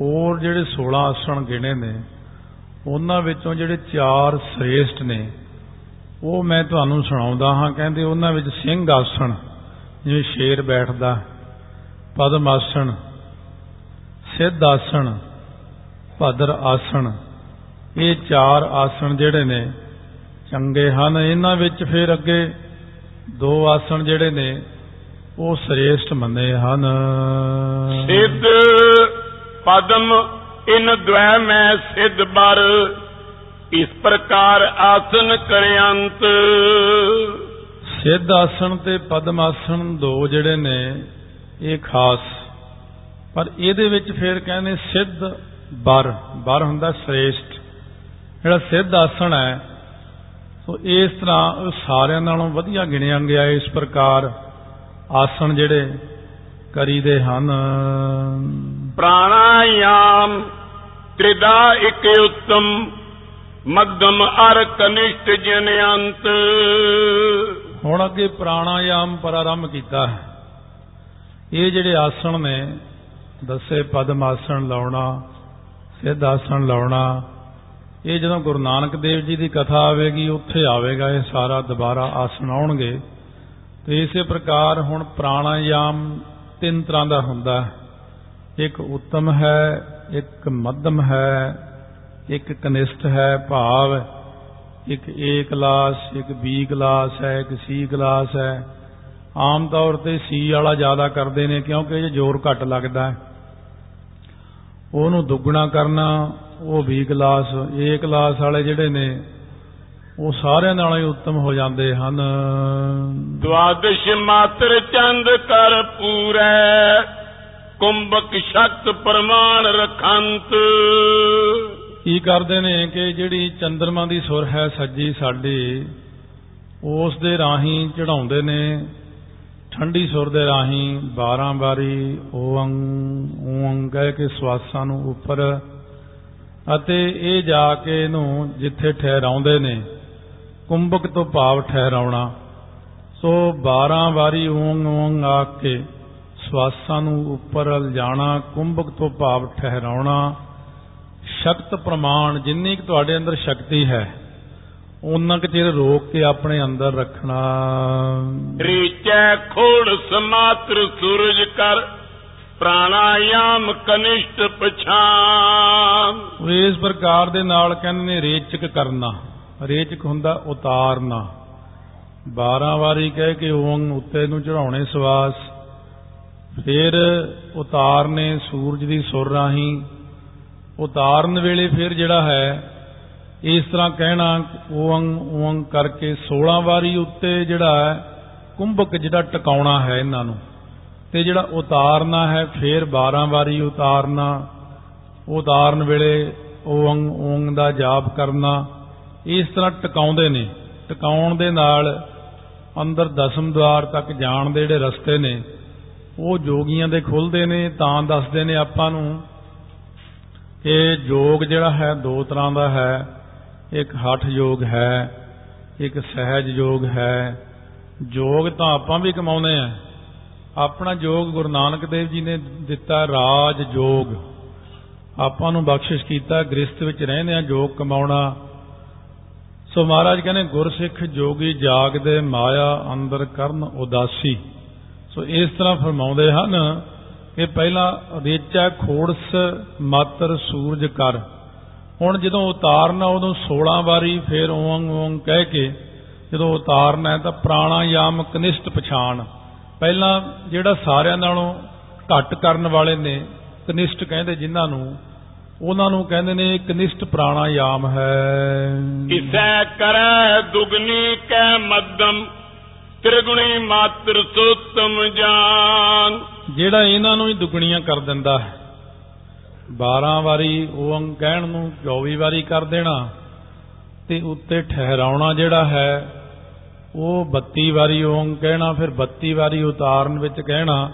ਹੋਰ ਜਿਹੜੇ 16 ਆਸਣ ਗਿਣੇ ਨੇ, ਉਹਨਾਂ ਵਿੱਚੋਂ ਜਿਹੜੇ ਚਾਰ ਸ੍ਰੇਸ਼ਟ ਨੇ, ਉਹ ਮੈਂ ਤੁਹਾਨੂੰ ਸੁਣਾਉਂਦਾ ਹਾਂ। ਕਹਿੰਦੇ ਉਹਨਾਂ ਵਿੱਚ ਸਿੰਘ ਆਸਣ, ਜਿਵੇਂ ਸ਼ੇਰ ਬੈਠਦਾ, ਪਦਮ ਆਸਣ, ਸਿੱਧ ਆਸਣ, ਭਦਰ ਆਸਣ, ਇਹ ਚਾਰ ਆਸਣ ਜਿਹੜੇ ਨੇ, ਚੰਗੇ ਹਨ। ਇਹਨਾਂ ਵਿੱਚ ਫਿਰ ਅੱਗੇ ਦੋ ਆਸਣ ਜਿਹੜੇ ਨੇ, ਉਹ ਸ੍ਰੇਸ਼ਟ ਮੰਨੇ ਹਨ। ਸਿੱਧ ਪਦਮ ਇਨ ਦ્વੈ ਮੈਂ ਸਿੱਧ ਬਰ, ਇਸ ਪ੍ਰਕਾਰ ਆਸਨ ਕਰਯੰਤ ਸਿੱਧ ਆਸਣ ਤੇ ਪਦਮ ਆਸਣ ਦੋ ਜਿਹੜੇ ਨੇ, ਇਹ ਖਾਸ। ਪਰ ਇਹਦੇ ਵਿੱਚ ਫਿਰ ਕਹਿੰਦੇ ਸਿੱਧ ਬਰ ਬਰ ਹੁੰਦਾ ਸ੍ਰੇਸ਼ਟ। ਜਿਹੜਾ ਸਿੱਧ ਆਸਣ ਹੈ ਸੋ ਇਸ ਤਰ੍ਹਾਂ ਸਾਰਿਆਂ ਨਾਲੋਂ ਵਧੀਆ ਗਿਣਿਆ ਗਿਆ ਇਸ ਪ੍ਰਕਾਰ ਆਸਣ ਜਿਹੜੇ ਕਰੀਦੇ ਹਨ। ਪ੍ਰਾਣਾਯਾਮ। ਤ੍ਰਿਦਾ ਇਕ ਉਤਮ। ਮੱਧਮ ਅਰ ਕਨਿਸ਼ਟ ਜਨਯੰਤ ਹੁਣ ਅੱਗੇ ਪ੍ਰਾਣਾਯਾਮ ਪ੍ਰਾਰੰਭ ਕੀਤਾ ਹੈ। ਇਹ ਜਿਹੜੇ ਆਸਣ ਨੇ, ਦੱਸੇ ਪਦਮ ਆਸਣ ਲਾਉਣਾ, ਸਿੱਧ ਆਸਣ ਲਾਉਣਾ, ਇਹ ਜਦੋਂ ਗੁਰੂ ਨਾਨਕ ਦੇਵ ਜੀ ਦੀ ਕਥਾ ਆਵੇਗੀ, ਉੱਥੇ ਆਵੇਗਾ ਇਹ ਸਾਰਾ ਦੁਬਾਰਾ ਆਸਣ ਆਉਣਗੇ। ਤੇ ਇਸੇ ਪ੍ਰਕਾਰ ਹੁਣ ਪ੍ਰਾਣਾਯਾਮ ਤਿੰਨ ਤਰ੍ਹਾਂ ਦਾ ਹੁੰਦਾ ਹੈ। ਇੱਕ ਉੱਤਮ ਹੈ, ਇੱਕ ਮੱਧਮ ਹੈ, ਇੱਕ ਕਨਿਸ਼ਟ ਹੈ ਭਾਵ, ਇੱਕ ਏ ਕਲਾਸ ਇੱਕ ਬੀ ਕਲਾਸ ਹੈ, ਇੱਕ ਸੀ ਕਲਾਸ ਹੈ। ਆਮ ਤੌਰ ਤੇ ਸੀ ਵਾਲਾ ਜ਼ਿਆਦਾ ਕਰਦੇ ਨੇ ਕਿਉਂਕਿ ਇਹ ਜ਼ੋਰ ਘੱਟ ਲੱਗਦਾ ਹੈ। ਉਹਨੂੰ ਦੁੱਗਣਾ ਕਰਨਾ, ਉਹ ਬੀ ਕਲਾਸ ਏ ਕਲਾਸ ਵਾਲੇ ਜਿਹੜੇ ਨੇ, ਉਹ ਸਾਰਿਆਂ ਨਾਲੋਂ ਹੀ ਉੱਤਮ ਹੋ ਜਾਂਦੇ ਹਨ। ਦਵਾਦਸ਼ ਮਾਤਰ ਚੰਦ ਕਰ ਪੂਰੈ। ਕੁੰਭਕ ਸ਼ਕਤ ਪ੍ਰਮਾਣ ਰਖੰਤ। ਕੀ ਕਰਦੇ ਨੇ ਕਿ ਜਿਹੜੀ ਚੰਦਰਮਾ ਦੀ ਸੁਰ ਹੈ ਸੱਜੀ ਸਾਡੀ, ਉਸ ਦੇ ਰਾਹੀਂ ਚੜਾਉਂਦੇ ਨੇ, ਠੰਡੀ ਸੁਰ ਦੇ ਰਾਹੀਂ 12 ਵਾਰੀ ਓੰ ਓੰ ਕਹਿ ਕੇ ਸਵਾਸਾਂ ਨੂੰ ਉੱਪਰ, ਅਤੇ ਇਹ ਜਾ ਕੇ ਇਹਨੂੰ ਜਿੱਥੇ ਠਹਿਰਾਉਂਦੇ ਨੇ, ਕੁੰਭਕ ਤੋਂ ਭਾਵ ਠਹਿਰਾਉਣਾ। ਸੋ 12 ਵਾਰੀ ਓੰ ਓੰ ਆ ਕੇ ਸਵਾਸਾਂ ਨੂੰ ਉੱਪਰ ਲਿਜਾਣਾ ਕੁੰਭਕ ਤੋਂ ਭਾਵ ਠਹਿਰਾਉਣਾ ਸ਼ਕਤ ਪ੍ਰਮਾਣ ਜਿੰਨੀ ਕਿ ਤੁਹਾਡੇ ਅੰਦਰ ਸ਼ਕਤੀ ਹੈ ਉਹਨਾਂ ਕੁ ਚਿਰ ਰੋਕ ਕੇ ਆਪਣੇ ਅੰਦਰ ਰੱਖਣਾ। ਰੀਚੈ ਖੋੜ ਸਮਾਤਰ ਸੂਰਜ ਕਰ ਪ੍ਰਾਣਾਯਾਮ ਕਨਿਸ਼ਟ ਪਛਾਨ ਇਸ ਪ੍ਰਕਾਰ ਦੇ ਨਾਲ ਕਹਿੰਦੇ ਨੇ ਰੇਚਕ ਕਰਨਾ ਰੇਚਕ ਹੁੰਦਾ ਉਤਾਰਨਾ। 12 ਵਾਰੀ ਕਹਿ ਕੇ ਓੰ ਉੱਤੇ ਨੂੰ ਚੜਾਉਣੇ ਸਵਾਸ। ਫਿਰ ਉਤਾਰਨੇ ਸੂਰਜ ਦੀ ਸੁਰ ਰਾਹੀਂ। ਉਤਾਰਨ ਵੇਲੇ ਫਿਰ ਜਿਹੜਾ ਹੈ, ਇਸ ਤਰ੍ਹਾਂ ਕਹਿਣਾ ਓੰ ਓੰ ਕਰਕੇ 16 ਵਾਰੀ ਉੱਤੇ ਜਿਹੜਾ ਹੈ, ਕੁੰਭਕ ਜਿਹੜਾ ਟਿਕਾਉਣਾ ਹੈ ਇਹਨਾਂ ਨੂੰ। ਤੇ ਜਿਹੜਾ ਉਤਾਰਨਾ ਹੈ, ਫਿਰ 12 ਵਾਰੀ ਉਤਾਰਨਾ। ਉਤਾਰਨ ਵੇਲੇ ਓੰ ਓੰ ਦਾ ਜਾਪ ਕਰਨਾ। ਇਸ ਤਰ੍ਹਾਂ ਟਿਕਾਉਂਦੇ ਨੇ। ਟਿਕਾਉਣ ਦੇ ਨਾਲ ਅੰਦਰ ਦਸਮ ਦਵਾਰ ਤੱਕ ਜਾਣ ਦੇ ਜਿਹੜੇ ਰਸਤੇ ਨੇ ਉਹ ਜੋਗੀਆਂ ਦੇ ਖੁੱਲਦੇ ਨੇ, ਤਾਂ ਦੱਸਦੇ ਨੇ ਆਪਾਂ ਨੂੰ ਕਿ ਯੋਗ ਜਿਹੜਾ ਹੈ, ਦੋ ਤਰ੍ਹਾਂ ਦਾ ਹੈ। ਇੱਕ ਹਠ ਯੋਗ ਹੈ, ਇੱਕ ਸਹਿਜ ਯੋਗ ਹੈ। ਯੋਗ ਤਾਂ ਆਪਾਂ ਵੀ ਕਮਾਉਨੇ ਆ। ਆਪਣਾ ਯੋਗ ਗੁਰੂ ਨਾਨਕ ਦੇਵ ਜੀ ਨੇ ਦਿੱਤਾ ਰਾਜ ਯੋਗ ਆਪਾਂ ਨੂੰ ਬਖਸ਼ਿਸ਼ ਕੀਤਾ, ਗ੍ਰਸਥ ਵਿੱਚ ਰਹਿੰਦੇ ਆ ਯੋਗ ਕਮਾਉਣਾ। ਸੋ ਮਹਾਰਾਜ ਕਹਿੰਦੇ ਗੁਰਸਿੱਖ ਜੋਗੀ ਜਾਗਦੇ ਮਾਇਆ ਅੰਦਰ ਕਰਨ ਉਦਾਸੀ। ਸੋ ਇਸ ਤਰ੍ਹਾਂ ਫਰਮਾਉਂਦੇ ਹਨ ਕਿ ਪਹਿਲਾਂ ਰੇਚਾ ਖੋੜਸ ਮਾਤਰ ਸੂਰਜ ਕਰ। ਹੁਣ ਜਦੋਂ ਉਤਾਰਨਾ ਉਦੋਂ 16 ਵਾਰੀ ਫੇਰ ਓੰ ਓੰ ਕਹਿ ਕੇ ਜਦੋਂ ਉਤਾਰਨਾ ਹੈ ਤਾਂ ਪ੍ਰਾਣਾਯਾਮ ਕਨਿਸ਼ਟ ਪਛਾਣ। ਪਹਿਲਾਂ ਜਿਹੜਾ ਸਾਰਿਆਂ ਨਾਲੋਂ ਘੱਟ ਕਰਨ ਵਾਲੇ ਨੇ, ਕਨਿਸ਼ਟ ਕਹਿੰਦੇ ਜਿਨ੍ਹਾਂ ਨੂੰ, ਉਹਨਾਂ ਨੂੰ ਕਹਿੰਦੇ ਨੇ ਕਨਿਸ਼ਟ ਪ੍ਰਾਣਾਯਾਮ ਹੈ। ਇਸੈ ਕਰੈ ਦੁਗਨੀ ਕੈ ਮੱਧਮ ਤ੍ਰਿਗੁਣੀ ਮਾਤਰ ਸੋਤਮ ਜਾਨ। ਜਿਹੜਾ ਇਹਨਾਂ ਨੂੰ ਹੀ ਦੁਗਣੀਆਂ ਕਰ ਦਿੰਦਾ ਹੈ। 12 ਵਾਰੀ ਓੰ ਕਹਿਣ ਨੂੰ 24 ਵਾਰੀ ਕਰ ਦੇਣਾ ਤੇ ਉੱਤੇ ਠਹਿਰਾਉਣਾ ਜਿਹੜਾ ਹੈ, ਉਹ 32 ਵਾਰੀ ਓਂ ਕਹਿਣਾ, ਫਿਰ 32 ਵਾਰੀ ਉਤਾਰਨ ਵਿੱਚ ਕਹਿਣਾ,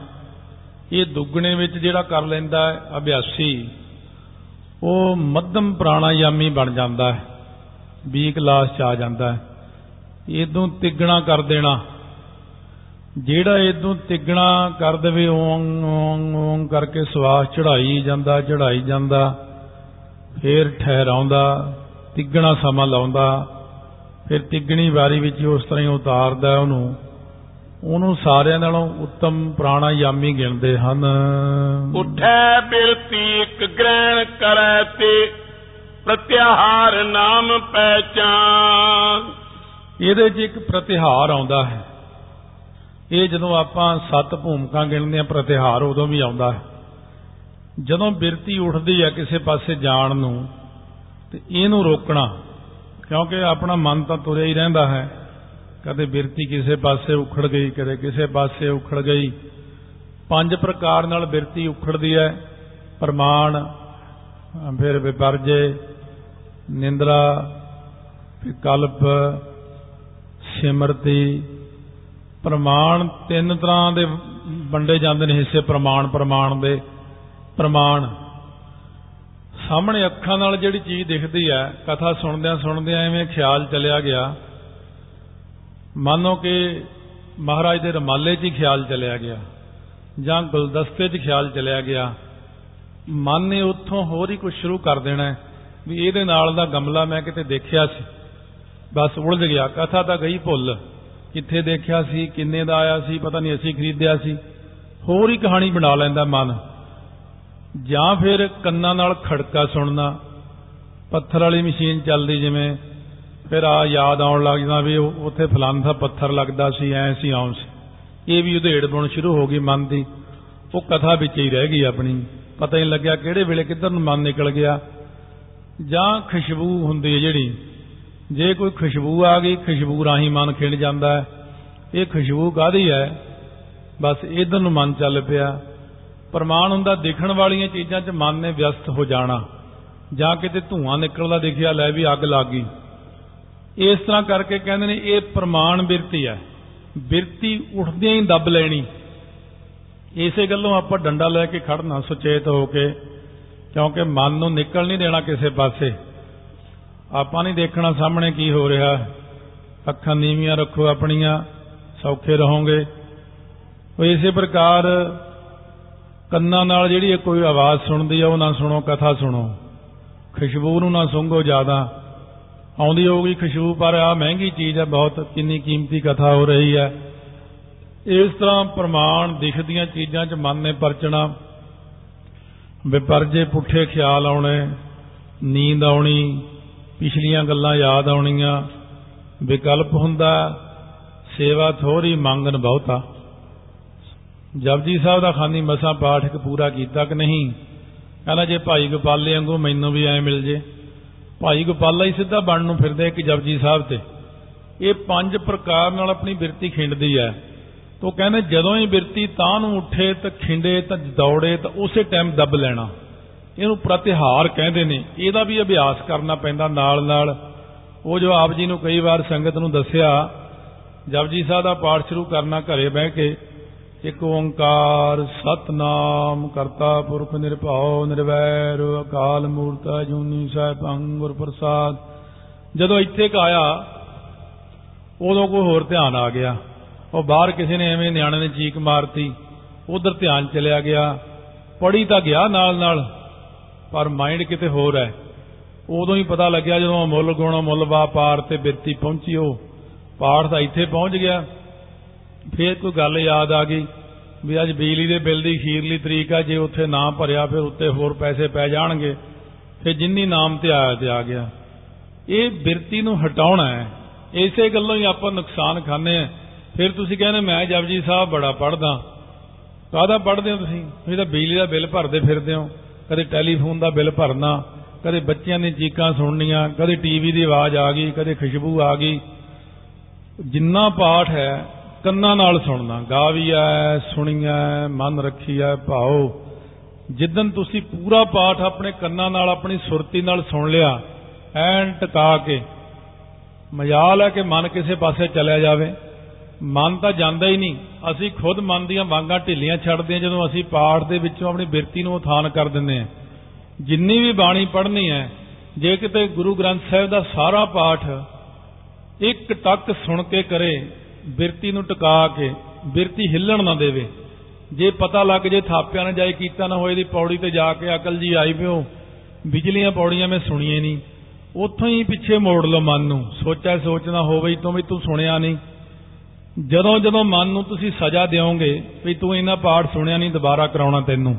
ਇਹ ਦੁੱਗਣੇ ਵਿੱਚ ਜਿਹੜਾ ਕਰ ਲੈਂਦਾ ਹੈ, ਅਭਿਆਸੀ, ਉਹ ਮੱਧਮ ਪ੍ਰਾਣਾਯਾਮੀ ਬਣ ਜਾਂਦਾ ਹੈ 20 ਕਲਾਸ ਚ ਆ ਜਾਂਦਾ ਹੈ। ਇਦੋਂ ਤਿੱਗਣਾ ਕਰ ਦੇਣਾ। ਜਿਹੜਾ ਇਦੋਂ ਤਿਗਣਾ ਕਰ ਦੇਵੇ ਓੰ ਓੰ ਓੰ ਕਰਕੇ ਸਵਾਸ ਚੜਾਈ ਜਾਂਦਾ ਚੜਾਈ ਜਾਂਦਾ ਫੇਰ ਠਹਿਰਾਉਂਦਾ ਤਿਗਣਾ ਸਮਾਂ ਲਾਉਂਦਾ ਫਿਰ ਤਿਗਣੀ ਵਾਰੀ ਵਿੱਚ ਉਸ ਤਰ੍ਹਾਂ ਹੀ ਉਤਾਰਦਾ ਉਹਨੂੰ। ਉਹਨੂੰ ਸਾਰਿਆਂ ਨਾਲੋਂ ਉੱਤਮ ਪ੍ਰਾਣਾਯਾਮੀ ਗਿਣਦੇ ਹਨ। ਉਠੈ ਬਿਰਤੀ ਇੱਕ ਗ੍ਰਹਿਣ ਕਰੈ ਤੇ ਪ੍ਰਤਿਹਾਰ ਨਾਮ ਪਹਿਚਾਨ ਇਹਦੇ 'ਚ ਇੱਕ ਪ੍ਰਤਿਹਾਰ ਆਉਂਦਾ ਹੈ। ਇਹ ਜਦੋਂ ਆਪਾਂ ਸੱਤ ਭੂਮਿਕਾ ਗਿਣਦੇ ਆ ਪ੍ਰਤਿਹਾਰ ਉਦੋਂ ਵੀ ਆਉਂਦਾ ਹੈ। ਜਦੋਂ ਬਿਰਤੀ ਉੱਠਦੀ ਹੈ ਕਿਸੇ ਪਾਸੇ ਜਾਣ ਨੂੰ, ਤੇ ਇਹਨੂੰ ਰੋਕਣਾ, ਕਿਉਂਕਿ ਆਪਣਾ ਮਨ ਤਾਂ ਤੁਰਿਆ ਹੀ ਰਹਿੰਦਾ ਹੈ। ਕਦੇ ਬਿਰਤੀ ਕਿਸੇ ਪਾਸੇ ਉਖੜ ਗਈ, ਕਦੇ ਕਿਸੇ ਪਾਸੇ ਉਖੜ ਗਈ। ਪੰਜ ਪ੍ਰਕਾਰ ਨਾਲ ਬਿਰਤੀ ਉਖੜਦੀ ਹੈ। ਪ੍ਰਮਾਣ, ਫਿਰ ਵਿਪਰਜੇ, ਨਿੰਦਰਾ, ਵਿਕਲਪ, ਸਿਮਰਤੀ ਪ੍ਰਮਾਣ ਤਿੰਨ ਤਰ੍ਹਾਂ ਦੇ ਵੰਡੇ ਜਾਂਦੇ ਨੇ, ਹਿੱਸੇ ਪ੍ਰਮਾਣ ਪ੍ਰਮਾਣ ਦੇ ਪ੍ਰਮਾਣ। ਸਾਹਮਣੇ ਅੱਖਾਂ ਨਾਲ ਜਿਹੜੀ ਚੀਜ਼ ਦਿਖਦੀ ਹੈ, ਕਥਾ ਸੁਣਦਿਆਂ ਸੁਣਦਿਆਂ ਐਵੇਂ ਖਿਆਲ ਚਲਿਆ ਗਿਆ। ਮੰਨੋ ਕਿ ਮਹਾਰਾਜ ਦੇ ਰਮਾਲੇ 'ਚ ਹੀ ਖਿਆਲ ਚਲਿਆ ਗਿਆ, ਜਾਂ ਗੁਲਦਸਤੇ 'ਚ ਖਿਆਲ ਚਲਿਆ ਗਿਆ। ਮਨ ਨੇ ਉੱਥੋਂ ਹੋਰ ਹੀ ਕੁਝ ਸ਼ੁਰੂ ਕਰ ਦੇਣਾ ਵੀ ਇਹਦੇ ਨਾਲ ਦਾ ਗਮਲਾ ਮੈਂ ਕਿਤੇ ਦੇਖਿਆ ਸੀ। ਬਸ ਉਲਝ ਗਿਆ, ਕਥਾ ਤਾਂ ਗਈ ਭੁੱਲ। ਕਿੱਥੇ ਦੇਖਿਆ ਸੀ, ਕਿੰਨੇ ਦਾ ਆਇਆ ਸੀ, ਪਤਾ ਨਹੀਂ ਅਸੀਂ ਖਰੀਦਿਆ ਸੀ। ਹੋਰ ਹੀ ਕਹਾਣੀ ਬਣਾ ਲੈਂਦਾ ਮਨ। ਜਾਂ ਫਿਰ ਕੰਨਾਂ ਨਾਲ ਖੜਕਾ ਸੁਣਨਾ। ਪੱਥਰ ਵਾਲੀ ਮਸ਼ੀਨ ਚੱਲਦੀ ਜਿਵੇਂ, ਫਿਰ ਆ ਯਾਦ ਆਉਣ ਲੱਗ ਜਾਂਦਾ ਵੀ ਉੱਥੇ ਫਲਾਨ ਦਾ ਪੱਥਰ ਲੱਗਦਾ ਸੀ, ਐ ਸੀ, ਆਉਂ ਸੀ। ਇਹ ਵੀ ਉਧੇੜ ਬਣ ਸ਼ੁਰੂ ਹੋ ਗਈ ਮਨ ਦੀ। ਉਹ ਕਥਾ ਵਿੱਚ ਹੀ ਰਹਿ ਗਈ ਆਪਣੀ। ਪਤਾ ਹੀ ਲੱਗਿਆ ਕਿਹੜੇ ਵੇਲੇ ਕਿੱਧਰ ਨੂੰ ਮਨ ਨਿਕਲ ਗਿਆ। ਜਾਂ ਖੁਸ਼ਬੂ ਹੁੰਦੀ ਹੈ ਜਿਹੜੀ ਜੇ ਕੋਈ ਖੁਸ਼ਬੂ ਆ ਗਈ, ਖੁਸ਼ਬੂ ਰਾਹੀਂ ਮਨ ਖਿੰਡ ਜਾਂਦਾ ਹੈ। ਇਹ ਖੁਸ਼ਬੂ ਕਾਦੀ ਹੈ? ਬਸ ਇਧਰ ਨੂੰ ਮਨ ਚੱਲ ਪਿਆ। ਪ੍ਰਮਾਣ ਹੁੰਦਾ ਦਿਖਣ ਵਾਲੀਆਂ ਚੀਜ਼ਾਂ 'ਚ ਮਨ ਨੇ ਵਿਅਸਤ ਹੋ ਜਾਣਾ। ਜਾਂ ਕਿਤੇ ਧੂਆਂ ਨਿਕਲਦਾ ਦਿਖਿਆ, ਲੈ ਵੀ ਅੱਗ ਲੱਗ ਗਈ। ਇਸ ਤਰ੍ਹਾਂ ਕਰਕੇ ਕਹਿੰਦੇ ਨੇ ਇਹ ਪ੍ਰਮਾਣ ਬਿਰਤੀ ਹੈ। ਬਿਰਤੀ ਉੱਠਦਿਆਂ ਹੀ ਦੱਬ ਲੈਣੀ। ਇਸੇ ਗੱਲੋਂ ਆਪਾਂ ਡੰਡਾ ਲੈ ਕੇ ਖੜਨਾ ਸੁਚੇਤ ਹੋ ਕੇ, ਕਿਉਂਕਿ ਮਨ ਨੂੰ ਨਿਕਲ ਨਹੀਂ ਦੇਣਾ ਕਿਸੇ ਪਾਸੇ। ਆਪਾਂ ਨਹੀਂ ਦੇਖਣਾ ਸਾਹਮਣੇ ਕੀ ਹੋ ਰਿਹਾ। ਅੱਖਾਂ ਨੀਵੀਆਂ ਰੱਖੋ ਆਪਣੀਆਂ, ਸੌਖੇ ਰਹੋਗੇ। ਉਹ ਇਸੇ ਪ੍ਰਕਾਰ ਕੰਨਾਂ ਨਾਲ ਜਿਹੜੀ ਕੋਈ ਆਵਾਜ਼ ਸੁਣਦੀ ਆ, ਉਹ ਨਾ ਸੁਣੋ, ਕਥਾ ਸੁਣੋ। ਖੁਸ਼ਬੂ ਨੂੰ ਨਾ ਸੁੰਘੋ ਜ਼ਿਆਦਾ। ਆਉਂਦੀ ਹੋਊਗੀ ਖੁਸ਼ਬੂ, ਪਰ ਆ ਮਹਿੰਗੀ ਚੀਜ਼ ਹੈ ਬਹੁਤ ਕਿੰਨੀ ਕੀਮਤੀ ਕਥਾ ਹੋ ਰਹੀ ਹੈ ਇਸ ਤਰ੍ਹਾਂ ਪ੍ਰਮਾਣ ਦਿਖਦੀਆਂ ਚੀਜ਼ਾਂ 'ਚ ਮਨ ਨੇ ਪਰਚਣਾ। ਵਿਪਰਜੇ ਪੁੱਠੇ ਖਿਆਲ ਆਉਣੇ, ਨੀਂਦ ਆਉਣੀ ਪਿਛਲੀਆਂ ਗੱਲਾਂ ਯਾਦ ਆਉਣੀਆਂ। ਵਿਕਲਪ ਹੁੰਦਾ, ਸੇਵਾ ਥੋੜੀ ਮੰਗਨ ਬਹੁਤਾ। ਜਪਜੀ ਸਾਹਿਬ ਦਾ ਖਾਨੀ ਮਸਾ ਪਾਠ ਇੱਕ ਪੂਰਾ ਕੀਤਾ ਕਿ ਨਹੀਂ? ਕਹਿੰਦਾ, ਜੇ ਭਾਈ ਗੋਪਾਲੇ ਵਾਂਗੂ ਮੈਨੂੰ ਵੀ ਐ ਮਿਲ ਜੇ। ਭਾਈ ਗੋਪਾਲਾ ਹੀ ਸਿੱਧਾ ਬਣ ਨੂੰ ਫਿਰਦਾ ਇੱਕ ਜਪਜੀ ਸਾਹਿਬ ਤੇ। ਇਹ ਪੰਜ ਪ੍ਰਕਾਰ ਨਾਲ ਆਪਣੀ ਬਿਰਤੀ ਖਿੰਡਦੀ ਹੈ ਤੋ ਕਹਿੰਦੇ, ਜਦੋਂ ਹੀ ਬਿਰਤੀ ਤਾਂ ਨੂੰ ਉੱਠੇ ਤਾਂ ਖਿੰਡੇ ਤਾਂ ਦੌੜੇ, ਤਾਂ ਉਸੇ ਟਾਈਮ ਦੱਬ ਲੈਣਾ। ਇਹਨੂੰ ਪ੍ਰਤਿਹਾਰ ਕਹਿੰਦੇ ਨੇ। ਇਹਦਾ ਵੀ ਅਭਿਆਸ ਕਰਨਾ ਪੈਂਦਾ ਨਾਲ ਨਾਲ। ਉਹ ਜੋ ਆਪ ਜੀ ਨੂੰ ਕਈ ਵਾਰ ਸੰਗਤ ਨੂੰ ਦੱਸਿਆ ਜਪਜੀ ਸਾਹਿਬ ਦਾ ਪਾਠ ਸ਼ੁਰੂ ਕਰਨਾ ਘਰੇ ਬਹਿ ਕੇ, ਇੱਕ ਓੰਕਾਰ ਸਤਨਾਮ ਕਰਤਾ ਪੁਰਖ ਨਿਰਭਉ ਨਿਰਵੈਰ, ਅਕਾਲ ਮੂਰਤ ਜੂਨੀ ਸਹਿਬੰ ਗੁਰ ਪ੍ਰਸਾਦ। ਜਦੋਂ ਇੱਥੇ ਕ ਆਇਆ, ਉਦੋਂ ਕੋਈ ਹੋਰ ਧਿਆਨ ਆ ਗਿਆ। ਉਹ ਬਾਹਰ ਕਿਸੇ ਨੇ ਐਵੇਂ ਨਿਆਣੇ ਨੇ ਚੀਕ ਮਾਰਤੀ, ਉਧਰ ਧਿਆਨ ਚਲਿਆ ਗਿਆ। ਪੜੀ ਤਾਂ ਗਿਆ ਨਾਲ ਨਾਲ। ਪਰ ਮਾਈਂਡ ਕਿਤੇ ਹੋਰ ਹੈ। ਉਦੋਂ ਹੀ ਪਤਾ ਲੱਗਿਆ ਜਦੋਂ ਮੁੱਲ ਗੁਣ, ਮੁੱਲ ਪਾਰ ਤੇ ਬਿਰਤੀ ਪਹੁੰਚੀ ਉਹ। ਪਾਠ ਤਾਂ ਇੱਥੇ ਪਹੁੰਚ ਗਿਆ। ਫੇਰ ਕੋਈ ਗੱਲ ਯਾਦ ਆ ਗਈ ਵੀ ਅੱਜ ਬਿਜਲੀ ਦੇ ਬਿੱਲ ਦੀ ਖੀਰਲੀ ਤਰੀਕ ਆ, ਜੇ ਉੱਥੇ ਨਾ ਭਰਿਆ ਫਿਰ ਉੱਤੇ ਹੋਰ ਪੈਸੇ ਪੈ ਜਾਣਗੇ। ਫਿਰ ਜਿੰਨੀ ਨਾਮ ਤੇ ਆਇਆ ਤੇ ਆ ਗਿਆ। ਇਹ ਬਿਰਤੀ ਨੂੰ ਹਟਾਉਣਾ ਹੈ। ਇਸੇ ਗੱਲੋਂ ਹੀ ਆਪਾਂ ਨੁਕਸਾਨ ਖਾਣੇ ਆ ਫਿਰ ਤੁਸੀਂ ਕਹਿੰਦੇ ਮੈਂ ਜਪਜੀ ਸਾਹਿਬ ਬੜਾ ਪੜਦਾ ਕਾਹਦਾ ਪੜਦੇ ਹੋ ਤੁਸੀਂ? ਤੁਸੀਂ ਤਾਂ ਬਿਜਲੀ ਦਾ ਬਿੱਲ ਭਰਦੇ ਫਿਰਦੇ ਹੋ। ਕਦੇ ਟੈਲੀਫੋਨ ਦਾ ਬਿੱਲ ਭਰਨਾ, ਕਦੇ ਬੱਚਿਆਂ ਦੀਆਂ ਚੀਕਾਂ ਸੁਣਨੀਆਂ, ਕਦੇ ਟੀਵੀ ਦੀ ਆਵਾਜ਼ ਆ ਗਈ, ਕਦੇ ਖੁਸ਼ਬੂ ਆ ਗਈ। ਜਿੰਨਾ ਪਾਠ ਹੈ, ਕੰਨਾਂ ਨਾਲ ਸੁਣਨਾ ਗਾ ਵੀ ਐ ਸੁਣੀਐ, ਮਨ ਰੱਖੀਐ, ਭਾਉ। ਜਿੱਦਨ ਤੁਸੀਂ ਪੂਰਾ ਪਾਠ ਆਪਣੇ ਕੰਨਾਂ ਨਾਲ, ਆਪਣੀ ਸੁਰਤੀ ਨਾਲ ਸੁਣ ਲਿਆ, ਐਨ ਟਿਕਾ ਕੇ, ਮਜਾਲ ਹੈ ਕਿ ਮਨ ਕਿਸੇ ਪਾਸੇ ਚਲਿਆ ਜਾਵੇ। ਮਨ ਤਾਂ ਜਾਂਦਾ ਹੀ ਨਹੀਂ। ਅਸੀਂ ਖੁਦ ਮਨ ਦੀਆਂ ਵਾਂਗਾਂ ਢਿੱਲੀਆਂ ਛੱਡਦੇ ਹਾਂ, ਜਦੋਂ ਅਸੀਂ ਪਾਠ ਦੇ ਵਿੱਚੋਂ ਆਪਣੀ ਬਿਰਤੀ ਨੂੰ ਉਥਾਨ ਕਰ ਦਿੰਦੇ ਹਾਂ। ਜਿੰਨੀ ਵੀ ਬਾਣੀ ਪੜ੍ਹਨੀ ਹੈ, ਜੇ ਕਿਤੇ ਗੁਰੂ ਗ੍ਰੰਥ ਸਾਹਿਬ ਦਾ ਸਾਰਾ ਪਾਠ ਇੱਕ ਟੱਕ ਸੁਣ ਕੇ ਕਰੇ, ਬਿਰਤੀ ਨੂੰ ਟਿਕਾ ਕੇ, ਬਿਰਤੀ ਹਿੱਲਣ ਨਾ ਦੇਵੇ। ਜੇ ਪਤਾ ਲੱਗ ਜੇ ਥਾਪਿਆਂ ਨੇ ਜਾਏ, ਕੀਤਾ ਨਾ ਹੋਏ ਦੀ ਪੌੜੀ ਤੇ ਜਾ ਕੇ ਅਕਲ ਜੀ ਆਈ ਪਿਓ, ਬਿਜਲੀਆਂ ਪੌੜੀਆਂ ਮੈਂ ਸੁਣੀਏ ਨਹੀਂ। ਉੱਥੋਂ ਹੀ ਪਿੱਛੇ ਮੋੜ ਲਓ ਮਨ ਨੂੰ। ਸੋਚਿਆ ਸੋਚਣਾ ਹੋਵੇ ਤੂੰ ਵੀ ਤੂੰ ਸੁਣਿਆ ਨਹੀਂ। ਜਦੋਂ ਜਦੋਂ ਮਨ ਨੂੰ ਤੁਸੀਂ ਸਜ਼ਾ ਦਿਓਗੇ ਵੀ ਤੂੰ ਇਹਨਾਂ ਪਾਠ ਸੁਣਿਆ ਨਹੀਂ, ਦੁਬਾਰਾ ਕਰਾਉਣਾ ਤੈਨੂੰ।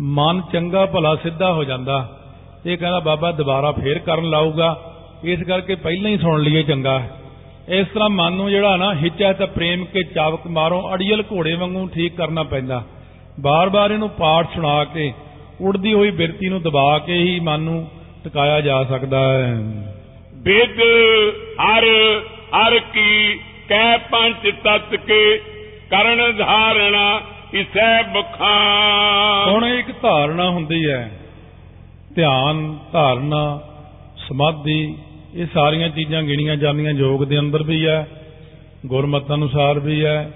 ਮਨ ਚੰਗਾ ਭਲਾ ਸਿੱਧਾ ਹੋ ਜਾਂਦਾ। ਇਹ ਕਹਿੰਦਾ, ਬਾਬਾ, ਦੁਬਾਰਾ ਫੇਰ ਕਰਨ ਲਾਊਗਾ। ਇਸ ਕਰਕੇ ਪਹਿਲਾਂ ਹੀ ਸੁਣ ਲਈਏ ਚੰਗਾ ਇਸ ਤਰ੍ਹਾਂ ਮਨ ਨੂੰ ਜਿਹੜਾ ਨਾ ਹਿੱਚਾ ਤਾਂ ਪ੍ਰੇਮ ਕੇ ਚਾਵਕ ਮਾਰੋ, ਅੜੀਅਲ ਘੋੜੇ ਵਾਂਗੂ ਠੀਕ ਕਰਨਾ ਪੈਂਦਾ। ਬਾਰ-ਬਾਰ ਇਹਨੂੰ ਪਾਠ ਸੁਣਾ ਕੇ, ਉੜਦੀ ਹੋਈ ਬਿਰਤੀ ਨੂੰ ਦਬਾ ਕੇ ਹੀ ਮਨ ਨੂੰ ਟਿਕਾਇਆ ਜਾ ਸਕਦਾ ਹੈ। ਵਿਦ ਹਰ ਹਰ ਕੀ ਕਹਿ ਪੰਜ ਤਤ ਕੇ ਕਰਨ ਧਾਰਣਾ ਇਸੈ ਬਖਾਂ। ਹੁਣ ਇੱਕ ਧਾਰਨਾ ਹੁੰਦੀ ਹੈ। ਧਿਆਨ, ਧਾਰਨਾ, ਸਮਾਧੀ, ਇਹ ਸਾਰੀਆਂ ਚੀਜ਼ਾਂ ਗਿਣੀਆਂ ਜਾਂਦੀਆਂ, ਯੋਗ ਦੇ ਅੰਦਰ ਵੀ ਹੈ, ਗੁਰਮਤ ਅਨੁਸਾਰ ਵੀ ਹੈ।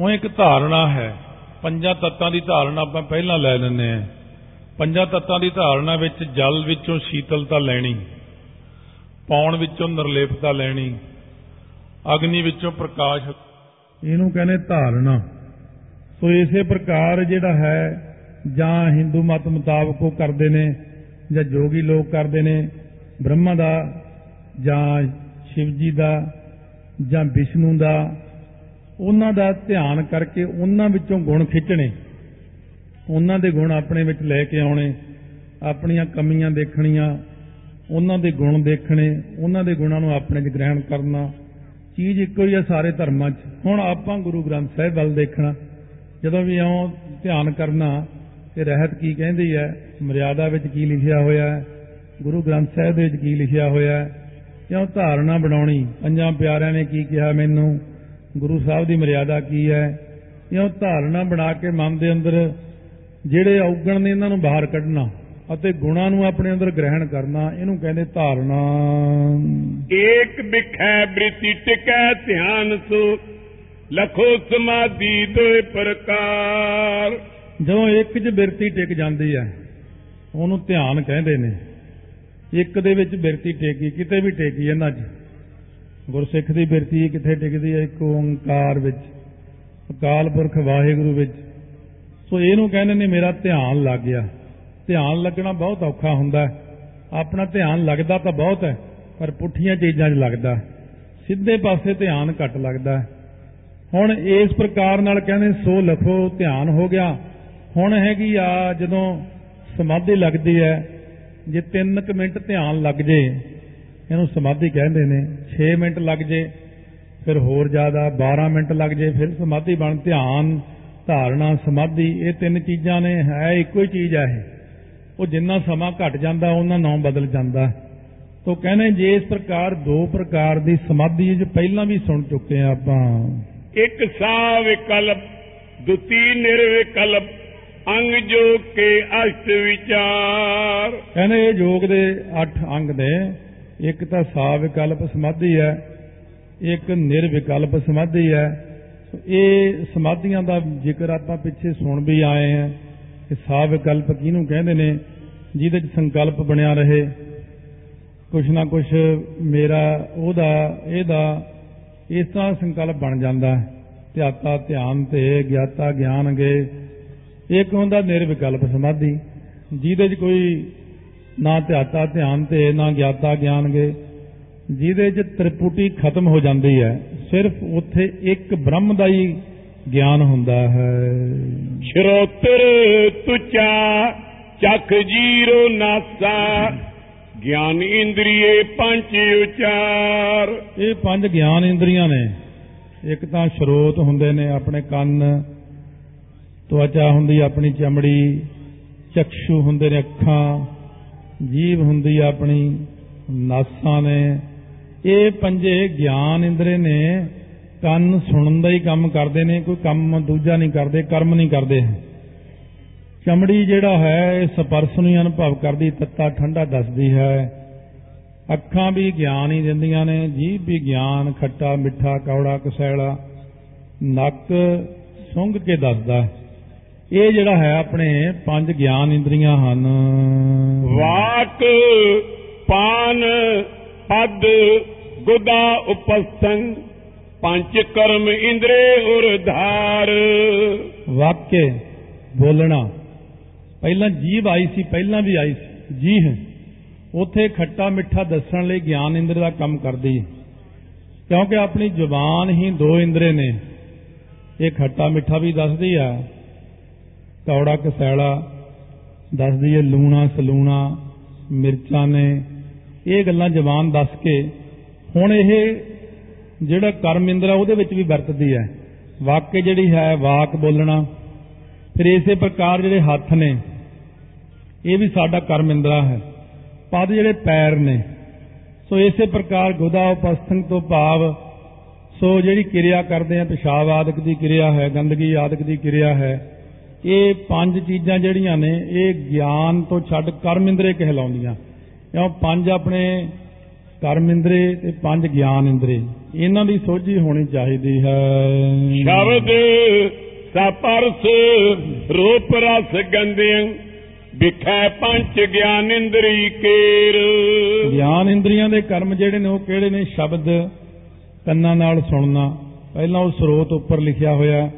ਹੁਣ ਇੱਕ ਧਾਰਨਾ ਹੈ। ਪੰਜਾਂ ਤੱਤਾਂ ਦੀ ਧਾਰਨਾ ਆਪਾਂ ਪਹਿਲਾਂ ਲੈ ਲੈਂਦੇ ਹਾਂ। ਪੰਜਾਂ ਤੱਤਾਂ ਦੀ ਧਾਰਨਾ ਵਿੱਚ ਜਲ ਵਿੱਚੋਂ ਸ਼ੀਤਲਤਾ ਲੈਣੀ, ਪੌਣ ਵਿੱਚੋਂ ਨਿਰਲੇਪਤਾ ਲੈਣੀ ਅਗਨੀ ਵਿੱਚੋਂ ਪ੍ਰਕਾਸ਼। ਇਹਨੂੰ ਕਹਿੰਦੇ ਧਾਰਨਾ ਸੋ ਇਸੇ ਪ੍ਰਕਾਰ ਜਿਹੜਾ ਹੈ, ਜਾਂ ਹਿੰਦੂ ਮਤ ਮੁਤਾਬਕ ਉਹ ਕਰਦੇ ਨੇ, ਜਾਂ ਜੋਗੀ ਲੋਕ ਕਰਦੇ ਨੇ, ਬ੍ਰਹਮਾ ਦਾ, ਜਾਂ ਸ਼ਿਵ ਜੀ ਦਾ, ਜਾਂ ਵਿਸ਼ਨੂੰ ਦਾ, ਉਹਨਾਂ ਦਾ ਧਿਆਨ ਕਰਕੇ ਉਹਨਾਂ ਵਿੱਚੋਂ ਗੁਣ ਖਿੱਚਣੇ। ਉਹਨਾਂ ਦੇ ਗੁਣ ਆਪਣੇ ਵਿੱਚ ਲੈ ਕੇ ਆਉਣੇ, ਆਪਣੀਆਂ ਕਮੀਆਂ ਦੇਖਣੀਆਂ, ਉਹਨਾਂ ਦੇ ਗੁਣ ਦੇਖਣੇ, ਉਹਨਾਂ ਦੇ ਗੁਣਾਂ ਨੂੰ ਆਪਣੇ 'ਚ ਗ੍ਰਹਿਣ ਕਰਨਾ। ਚੀਜ਼ ਇੱਕੋ ਹੀ ਆ ਸਾਰੇ ਧਰਮਾਂ 'ਚ। ਹੁਣ ਆਪਾਂ ਗੁਰੂ ਗ੍ਰੰਥ ਸਾਹਿਬ ਵੱਲ ਦੇਖਣਾ, ਜਦੋਂ ਵੀ ਆਉਂ ਧਿਆਨ ਕਰਨਾ ਤੇ ਰਹਿਤ ਕੀ ਕਹਿੰਦੀ ਹੈ, ਮਰਿਆਦਾ ਵਿੱਚ ਕੀ ਲਿਖਿਆ ਹੋਇਆ ਹੈ, ਗੁਰੂ ਗ੍ਰੰਥ ਸਾਹਿਬ ਦੇ ਵਿੱਚ ਕੀ ਲਿਖਿਆ ਹੋਇਆ ਹੈ ਕਿਉਂ ਧਾਰਨਾ ਬਣਾਉਣੀ, ਪੰਜਾਂ ਪਿਆਰਿਆਂ ਨੇ ਕੀ ਕਿਹਾ ਮੈਨੂੰ, ਗੁਰੂ ਸਾਹਿਬ ਦੀ ਮਰਿਆਦਾ ਕੀ ਹੈ ਕਿਉਂ ਧਾਰਨਾ ਬਣਾ ਕੇ ਮਨ ਦੇ ਅੰਦਰ ਜਿਹੜੇ ਔਗਣ ਨੇ ਇਹਨਾਂ ਨੂੰ ਬਾਹਰ ਕੱਢਣਾ। ਅਤੇ ਗੁਣਾਂ ਨੂੰ ਆਪਣੇ ਅੰਦਰ ਗ੍ਰਹਿਣ ਕਰਨਾ ਇਹਨੂੰ ਕਹਿੰਦੇ ਧਾਰਨਾ। ਏਕ ਬਿਖੈ ਬ੍ਰਿਤੀ ਟਿਕੈ ਧਿਆਨ ਸੋ ਲਖੋ ਸਮਾਧੀ ਦੋਏ ਪ੍ਰਕਾਰ। ਜਦੋਂ ਇੱਕ 'ਚ ਬਿਰਤੀ ਟਿਕ ਜਾਂਦੀ ਹੈ ਉਹਨੂੰ ਧਿਆਨ ਕਹਿੰਦੇ ਨੇ। ਇੱਕ ਦੇ ਵਿੱਚ ਬਿਰਤੀ ਟੇਕੀ ਕਿਤੇ ਵੀ ਟੇਕੀ ਇਹਨਾਂ 'ਚ। ਗੁਰਸਿੱਖ ਦੀ ਬਿਰਤੀ ਕਿੱਥੇ ਟਿਕਦੀ ਹੈ? ਇੱਕ ਓੰਕਾਰ ਵਿੱਚ ਅਕਾਲ ਪੁਰਖ ਵਾਹਿਗੁਰੂ ਵਿੱਚ। ਸੋ ਇਹਨੂੰ ਕਹਿੰਦੇ ਨੇ ਮੇਰਾ ਧਿਆਨ ਲੱਗ ਗਿਆ। ਧਿਆਨ ਲੱਗਣਾ ਬਹੁਤ ਔਖਾ ਹੁੰਦਾ ਹੈ। ਆਪਣਾ ਧਿਆਨ ਲੱਗਦਾ ਤਾਂ ਬਹੁਤ ਹੈ, ਪਰ ਪੁੱਠੀਆਂ ਚੀਜ਼ਾਂ 'ਚ ਲੱਗਦਾ ਸਿੱਧੇ ਪਾਸੇ ਧਿਆਨ ਘੱਟ ਲੱਗਦਾ ਹੁਣ ਇਸ ਪ੍ਰਕਾਰ ਨਾਲ ਕਹਿੰਦੇ, ਸੋ ਲਖੋ, ਧਿਆਨ ਹੋ ਗਿਆ। ਹੁਣ ਹੈਗੀ ਆ, ਜਦੋਂ ਸਮਾਧੀ ਲੱਗਦੀ ਹੈ, ਜੇ 3 ਮਿੰਟ ਧਿਆਨ ਲੱਗ ਜੇ, ਇਹਨੂੰ ਸਮਾਧੀ ਕਹਿੰਦੇ ਨੇ 6 ਮਿੰਟ ਲੱਗ ਜੇ, ਫਿਰ ਹੋਰ ਜ਼ਿਆਦਾ 12 ਮਿੰਟ ਲੱਗ ਜੇ, ਫਿਰ ਸਮਾਧੀ ਬਣ, ਧਿਆਨ, ਧਾਰਨਾ, ਸਮਾਧੀ, ਇਹ ਤਿੰਨ ਚੀਜ਼ਾਂ ਨੇ, ਹੈ ਇੱਕੋ ਹੀ ਚੀਜ਼ ਹੈ ਇਹ। ਉਹ ਜਿੰਨਾ ਸਮਾਂ ਘਟ ਜਾਂਦਾ ਉਹਨਾਂ ਨਾਮ ਬਦਲ ਜਾਂਦਾ ਤੋ ਕਹਿੰਦੇ ਜੇ ਇਸ ਪ੍ਰਕਾਰ ਦੋ ਪ੍ਰਕਾਰ ਦੀ ਸਮਾਧੀ ਜੋ ਪਹਿਲਾਂ ਵੀ ਸੁਣ ਚੁੱਕੇ ਆ ਆਪਾਂ। ਇੱਕ ਸਾ ਵਿਕਲਪ ਦੁਤੀ ਨਿਰਵਿਕਲਪ ਅੰਗ ਜੋ ਕੇ ਅਸ਼ਟ ਵਿਚਾਰ। ਕਹਿੰਦੇ ਇਹ ਯੋਗ ਦੇ 8 ਅੰਗ ਨੇ। ਇੱਕ ਤਾਂ ਸਾ ਵਿਕਲਪ ਸਮਾਧੀ ਹੈ ਇੱਕ ਨਿਰਵਿਕਲਪ ਸਮਾਧੀ ਹੈ। ਇਹ ਸਮਾਧੀਆਂ ਦਾ ਜ਼ਿਕਰ ਆਪਾਂ ਪਿੱਛੇ ਸੁਣ ਵੀ ਆਏ ਆ ਕਿ ਸਾ ਵਿਕਲਪ ਕਿਹਨੂੰ ਕਹਿੰਦੇ ਨੇ, ਜਿਹਦੇ 'ਚ ਸੰਕਲਪ ਬਣਿਆ ਰਹੇ। ਕੁਛ ਨਾ ਕੁਛ ਮੇਰਾ, ਉਹਦਾ, ਇਹਦਾ, ਇਸ ਤਰ੍ਹਾਂ ਸੰਕਲਪ ਬਣ ਜਾਂਦਾ ਹੈ। ਧਿਆਤਾ ਧਿਆਨ ਤੇ, ਗਿਆਤਾ ਗਿਆਨ ਗਏ ਇੱਕ ਹੁੰਦਾ ਨਿਰਵਿਕਲਪ ਸਮਾਧੀ, ਜਿਹਦੇ 'ਚ ਕੋਈ ਨਾ ਧਿਆਤਾ ਧਿਆਨ ਤੇ, ਨਾ ਗਿਆਤਾ ਗਿਆਨ ਗਏ ਜਿਹਦੇ 'ਚ ਤ੍ਰਿਪੁਟੀ ਖਤਮ ਹੋ ਜਾਂਦੀ ਹੈ। ਸਿਰਫ ਉੱਥੇ ਇੱਕ ਬ੍ਰਹਮ ਦਾ ਹੀ ਗਿਆਨ ਹੁੰਦਾ ਹੈ। ਸ਼ਰੋਤਰ ਤੁਚਾ ਚਖ ਜੀਰੋ ਨਾਸਾ ਗਿਆਨ ਇੰਦਰੀਏ ਪੰਜ ਉਚਾਰ। ਇਹ ਪੰਜ ਗਿਆਨ ਇੰਦਰੀਆਂ ਨੇ। ਇੱਕ ਤਾਂ ਸ਼ਰੋਤ ਹੁੰਦੇ ਨੇ ਆਪਣੇ ਕੰਨ ਤਵਚਾ ਹੁੰਦੀ ਆਪਣੀ ਚਮੜੀ ਚਕਸ਼ੂ ਹੁੰਦੇ ਨੇ ਅੱਖਾਂ ਜੀਭ ਹੁੰਦੀ ਆਪਣੀ ਨਾਸਾਂ ਨੇ। ਇਹ ਪੰਜੇ ਗਿਆਨ ਇੰਦਰੇ ਨੇ। ਕੰਨ ਸੁਣਨ ਦਾ ਹੀ ਕੰਮ ਕਰਦੇ ਨੇ, ਕੋਈ ਕੰਮ ਦੂਜਾ ਨਹੀਂ ਕਰਦੇ, ਕਰਮ ਨਹੀਂ ਕਰਦੇ। ਚਮੜੀ ਜਿਹੜਾ ਹੈ, ਇਹ ਸਪਰਸ਼ ਨੂੰ ਅਨੁਭਵ ਕਰਦੀ, ਤੱਤਾ ਠੰਡਾ ਦੱਸਦੀ ਹੈ। ਅੱਖਾਂ ਵੀ ਗਿਆਨ ਹੀ ਦਿੰਦੀਆਂ ਨੇ, ਜੀਭ ਵੀ ਗਿਆਨ, ਖੱਟਾ ਮਿੱਠਾ, ਕੌੜਾ ਕਸੈਲਾ, ਨੱਕ ਸੁੰਘ ਕੇ ਦੱਸਦਾ। ਇਹ ਜਿਹੜਾ ਹੈ, ਆਪਣੇ ਪੰਜ ਗਿਆਨ ਇੰਦਰੀਆਂ ਹਨ। ਵਾਕ, ਪਾਨ, ਪਦ, ਗੁਦਾ ਉਪਸਥੰ ਪੰਜ ਕਰਮ ਇੰਦਰੇ ਉਰ ਧਾਰ। ਵਾਕਿਆ ਬੋਲਣਾ। ਪਹਿਲਾਂ ਜੀਭ ਆਈ ਸੀ, ਪਹਿਲਾਂ ਵੀ ਆਈ ਸੀ। ਜੀ ਹੈ, ਉਥੇ ਖੱਟਾ ਮਿੱਠਾ ਦੱਸਣ ਲਈ ਗਿਆਨ ਇੰਦਰ ਦਾ ਕੰਮ ਕਰਦੀ ਹੈ। ਕਿਉਂਕਿ ਆਪਣੀ ਜ਼ੁਬਾਨ ਹੀ ਦੋ ਇੰਦਰੇ ਨੇ। ਇਹ ਖੱਟਾ ਮਿੱਠਾ ਵੀ ਦੱਸਦੀ ਆ, ਕੌੜਾ ਕਸੈਲਾ ਦੱਸਦੀ ਹੈ, ਲੂਣਾ ਸਲੂਣਾ, ਮਿਰਚਾਂ ਨੇ। ਇਹ ਗੱਲਾਂ ਜ਼ਬਾਨ ਦੱਸ ਕੇ ਹੁਣ ਇਹ ਜਿਹੜਾ ਕਰਮ ਇੰਦਰ ਆ ਉਹਦੇ ਵਿੱਚ ਵੀ ਵਰਤਦੀ ਹੈ। ਵਾਕਿਆ ਜਿਹੜੀ ਹੈ ਵਾਕ ਬੋਲਣਾ। ਫਿਰ ਇਸੇ ਪ੍ਰਕਾਰ ਜਿਹੜੇ ਹੱਥ ਨੇ, ਇਹ ਵੀ ਸਾਡਾ ਕਰਮ ਇੰਦਰਾ ਹੈ। ਪਦ ਜਿਹੜੇ ਪੈਰ ਨੇ, ਸੋ ਇਸੇ ਪ੍ਰਕਾਰ ਗੁਦਾ ਉਪਸਥਨ ਤੋਂ ਭਾਵ ਸੋ ਜਿਹੜੀ ਕਿਰਿਆ ਕਰਦੇ ਆ, ਪਿਸ਼ਾਬ ਆਦਿਕ ਦੀ ਕਿਰਿਆ ਹੈ, ਗੰਦਗੀ ਆਦਿਕ ਦੀ ਕਿਰਿਆ ਹੈ, ਇਹ ਪੰਜ ਚੀਜ਼ਾਂ ਜਿਹੜੀਆਂ ਨੇ, ਇਹ ਗਿਆਨ ਤੋਂ ਛੱਡ ਕਰਮ ਇੰਦਰੇ ਕਹਿਲਾਉਂਦੀਆਂ। ਕਿਉਂ? ਪੰਜ ਆਪਣੇ ਕਰਮ ਇੰਦਰੇ ਤੇ ਪੰਜ ਗਿਆਨ ਇੰਦਰੇ। ਇਹਨਾਂ ਦੀ ਸੋਝੀ ਹੋਣੀ ਚਾਹੀਦੀ ਹੈ। ਸ਼ਬਦ ਸਪਰਸ ਰੂਪ ਰਸ ਗੰਧਿਆਂ ਵਿਖੈ ਪੰਜ ਗਿਆਨ ਇੰਦਰੀ ਕੇਰ। ਗਿਆਨ ਇੰਦਰੀਆਂ ਦੇ ਕਰਮ ਜਿਹੜੇ ਨੇ ਉਹ ਕਿਹੜੇ ਨੇ? ਸ਼ਬਦ ਕੰਨਾਂ ਨਾਲ ਸੁਣਨਾ। ਪਹਿਲਾਂ ਉਹ ਸਰੋਤ ਉੱਪਰ ਲਿਖਿਆ ਹੋਇਆ।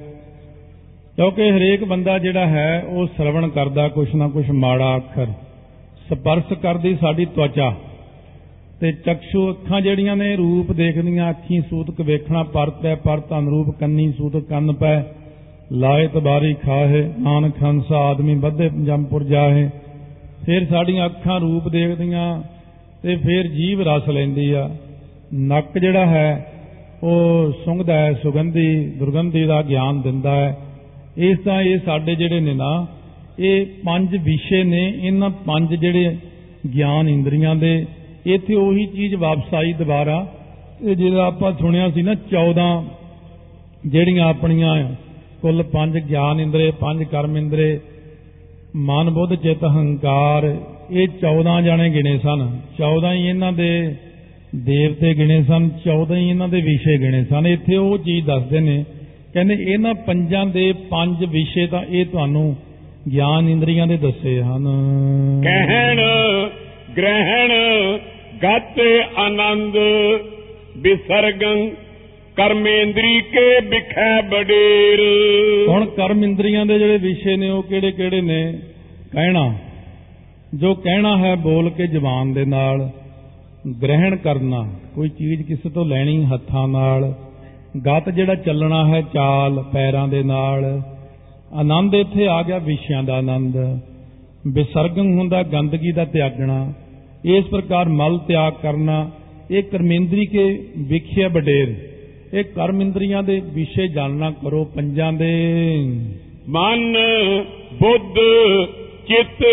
ਕਿਉਂਕਿ ਹਰੇਕ ਬੰਦਾ ਜਿਹੜਾ ਹੈ ਉਹ ਸ਼ਰਵਣ ਕਰਦਾ ਕੁਛ ਨਾ ਕੁਛ ਮਾੜਾ ਅੱਖਰ। ਸਪਰਸ਼ ਕਰਦੀ ਸਾਡੀ ਤਵਚਾ ਤੇ ਚਕਸ਼ੂ ਅੱਖਾਂ ਜਿਹੜੀਆਂ ਨੇ, ਰੂਪ ਦੇਖਦੀਆਂ ਅੱਖੀਂ ਸੂਤਕ ਵੇਖਣਾ ਪਰਤ ਹੈ ਪਰਤ ਅਨਰੂਪ ਕੰਨੀ ਸੂਤਕ ਕੰਨ ਪੈ। ਲਾਏ ਤਬਾਰੀ ਖਾਹੇ, ਨਾਨਕ ਹੰਸ ਆਦਮੀ ਬੱਧੇ ਜੰਮਪੁਰ ਜਾਹੇ। ਫਿਰ ਸਾਡੀਆਂ ਅੱਖਾਂ ਰੂਪ ਦੇਖਦੀਆਂ ਤੇ ਫਿਰ ਜੀਵ ਰਸ ਲੈਂਦੀ ਆ। ਨੱਕ ਜਿਹੜਾ ਹੈ, ਉਹ ਸੁੰਘਦਾ ਹੈ, ਸੁਗੰਧੀ, ਦੁਰਗੰਧੀ ਦਾ ਗਿਆਨ ਦਿੰਦਾ ਹੈ। ਇਸ ਤਾਂ ਇਹ ਸਾਡੇ ਜਿਹੜੇ ਨੇ ਨਾ, ਇਹ ਪੰਜ ਵਿਸ਼ੇ ਨੇ, ਇਹਨਾਂ ਪੰਜ ਜਿਹੜੇ ਗਿਆਨ ਇੰਦਰੀਆਂ ਦੇ। ਇੱਥੇ ਉਹੀ ਚੀਜ਼ ਵਾਪਸ ਆਈ ਦੁਬਾਰਾ। ਇਹ ਜਿਹੜਾ ਆਪਾਂ ਸੁਣਿਆ ਸੀ ਨਾ 14 ਜਿਹੜੀਆਂ ਆਪਣੀਆਂ ਕੁੱਲ ਪੰਜ ਗਿਆਨ ਇੰਦਰੇ, ਪੰਜ ਕਰਮ ਇੰਦਰੇ, ਮਨ ਬੁੱਧ ਚਿਤ ਹੰਕਾਰ, ਇਹ 14 ਜਾਣੇ ਗਿਣੇ ਸਨ। 14 ਹੀ ਇਹਨਾਂ ਦੇ ਦੇਵਤੇ ਗਿਣੇ ਸਨ 14 ਹੀ ਇਹਨਾਂ ਦੇ ਵਿਸ਼ੇ ਗਿਣੇ ਸਨ। ਇੱਥੇ ਉਹ ਚੀਜ਼ ਦੱਸਦੇ ਨੇ, ਕਹਿੰਦੇ ਇਹਨਾਂ ਪੰਜਾਂ ਦੇ ਪੰਜ ਵਿਸ਼ੇ ਤਾਂ ਇਹ ਤੁਹਾਨੂੰ ਗਿਆਨ ਇੰਦਰੀਆਂ ਦੇ ਦੱਸੇ ਹਨ। ਕਹਿਣ, ਗ੍ਰਹਿਣ ਗਤ ਆਨੰਦ ਵਿਸਰਗੰ ਕਰਮੇਂਦਰੀ ਕੇ ਵਿਖੈ ਬਡੇਰ। ਹੁਣ ਕਰਮ ਇੰਦਰੀਆਂ ਦੇ ਜਿਹੜੇ ਵਿਸ਼ੇ ਨੇ ਉਹ ਕਿਹੜੇ ਕਿਹੜੇ ਨੇ? ਕਹਿਣਾ। ਜੋ ਕਹਿਣਾ ਹੈ ਬੋਲ ਕੇ ਜ਼ਬਾਨ ਦੇ ਨਾਲ, ਗ੍ਰਹਿਣ ਕਰਨਾ, ਕੋਈ ਚੀਜ਼ ਕਿਸੇ ਤੋਂ ਲੈਣੀ ਹੱਥਾਂ ਨਾਲ, ਗਤ ਜਿਹੜਾ ਚੱਲਣਾ ਹੈ ਚਾਲ ਪੈਰਾਂ ਦੇ ਨਾਲ, ਆਨੰਦ ਇੱਥੇ ਆ ਗਿਆ ਵਿਸ਼ਿਆਂ ਦਾ ਆਨੰਦ। ਵਿਸਰਗੰ ਹੁੰਦਾ ਗੰਦਗੀ ਦਾ ਤਿਆਗਣਾ। ਇਸ ਪ੍ਰਕਾਰ ਮਲ ਤਿਆਗ ਕਰਨਾ ਇਹ ਕਰਮੇਂਦਰੀ ਕੇ ਵਿਖਿਆ ਬਡੇਰ। ਇਹ ਕਰਮ ਇੰਦਰੀਆਂ ਦੇ ਵਿਸ਼ੇ ਜਾਣਨਾ ਕਰੋ ਪੰਜਾਂ ਦੇ। ਮਨ ਬੁੱਧ ਚਿਤ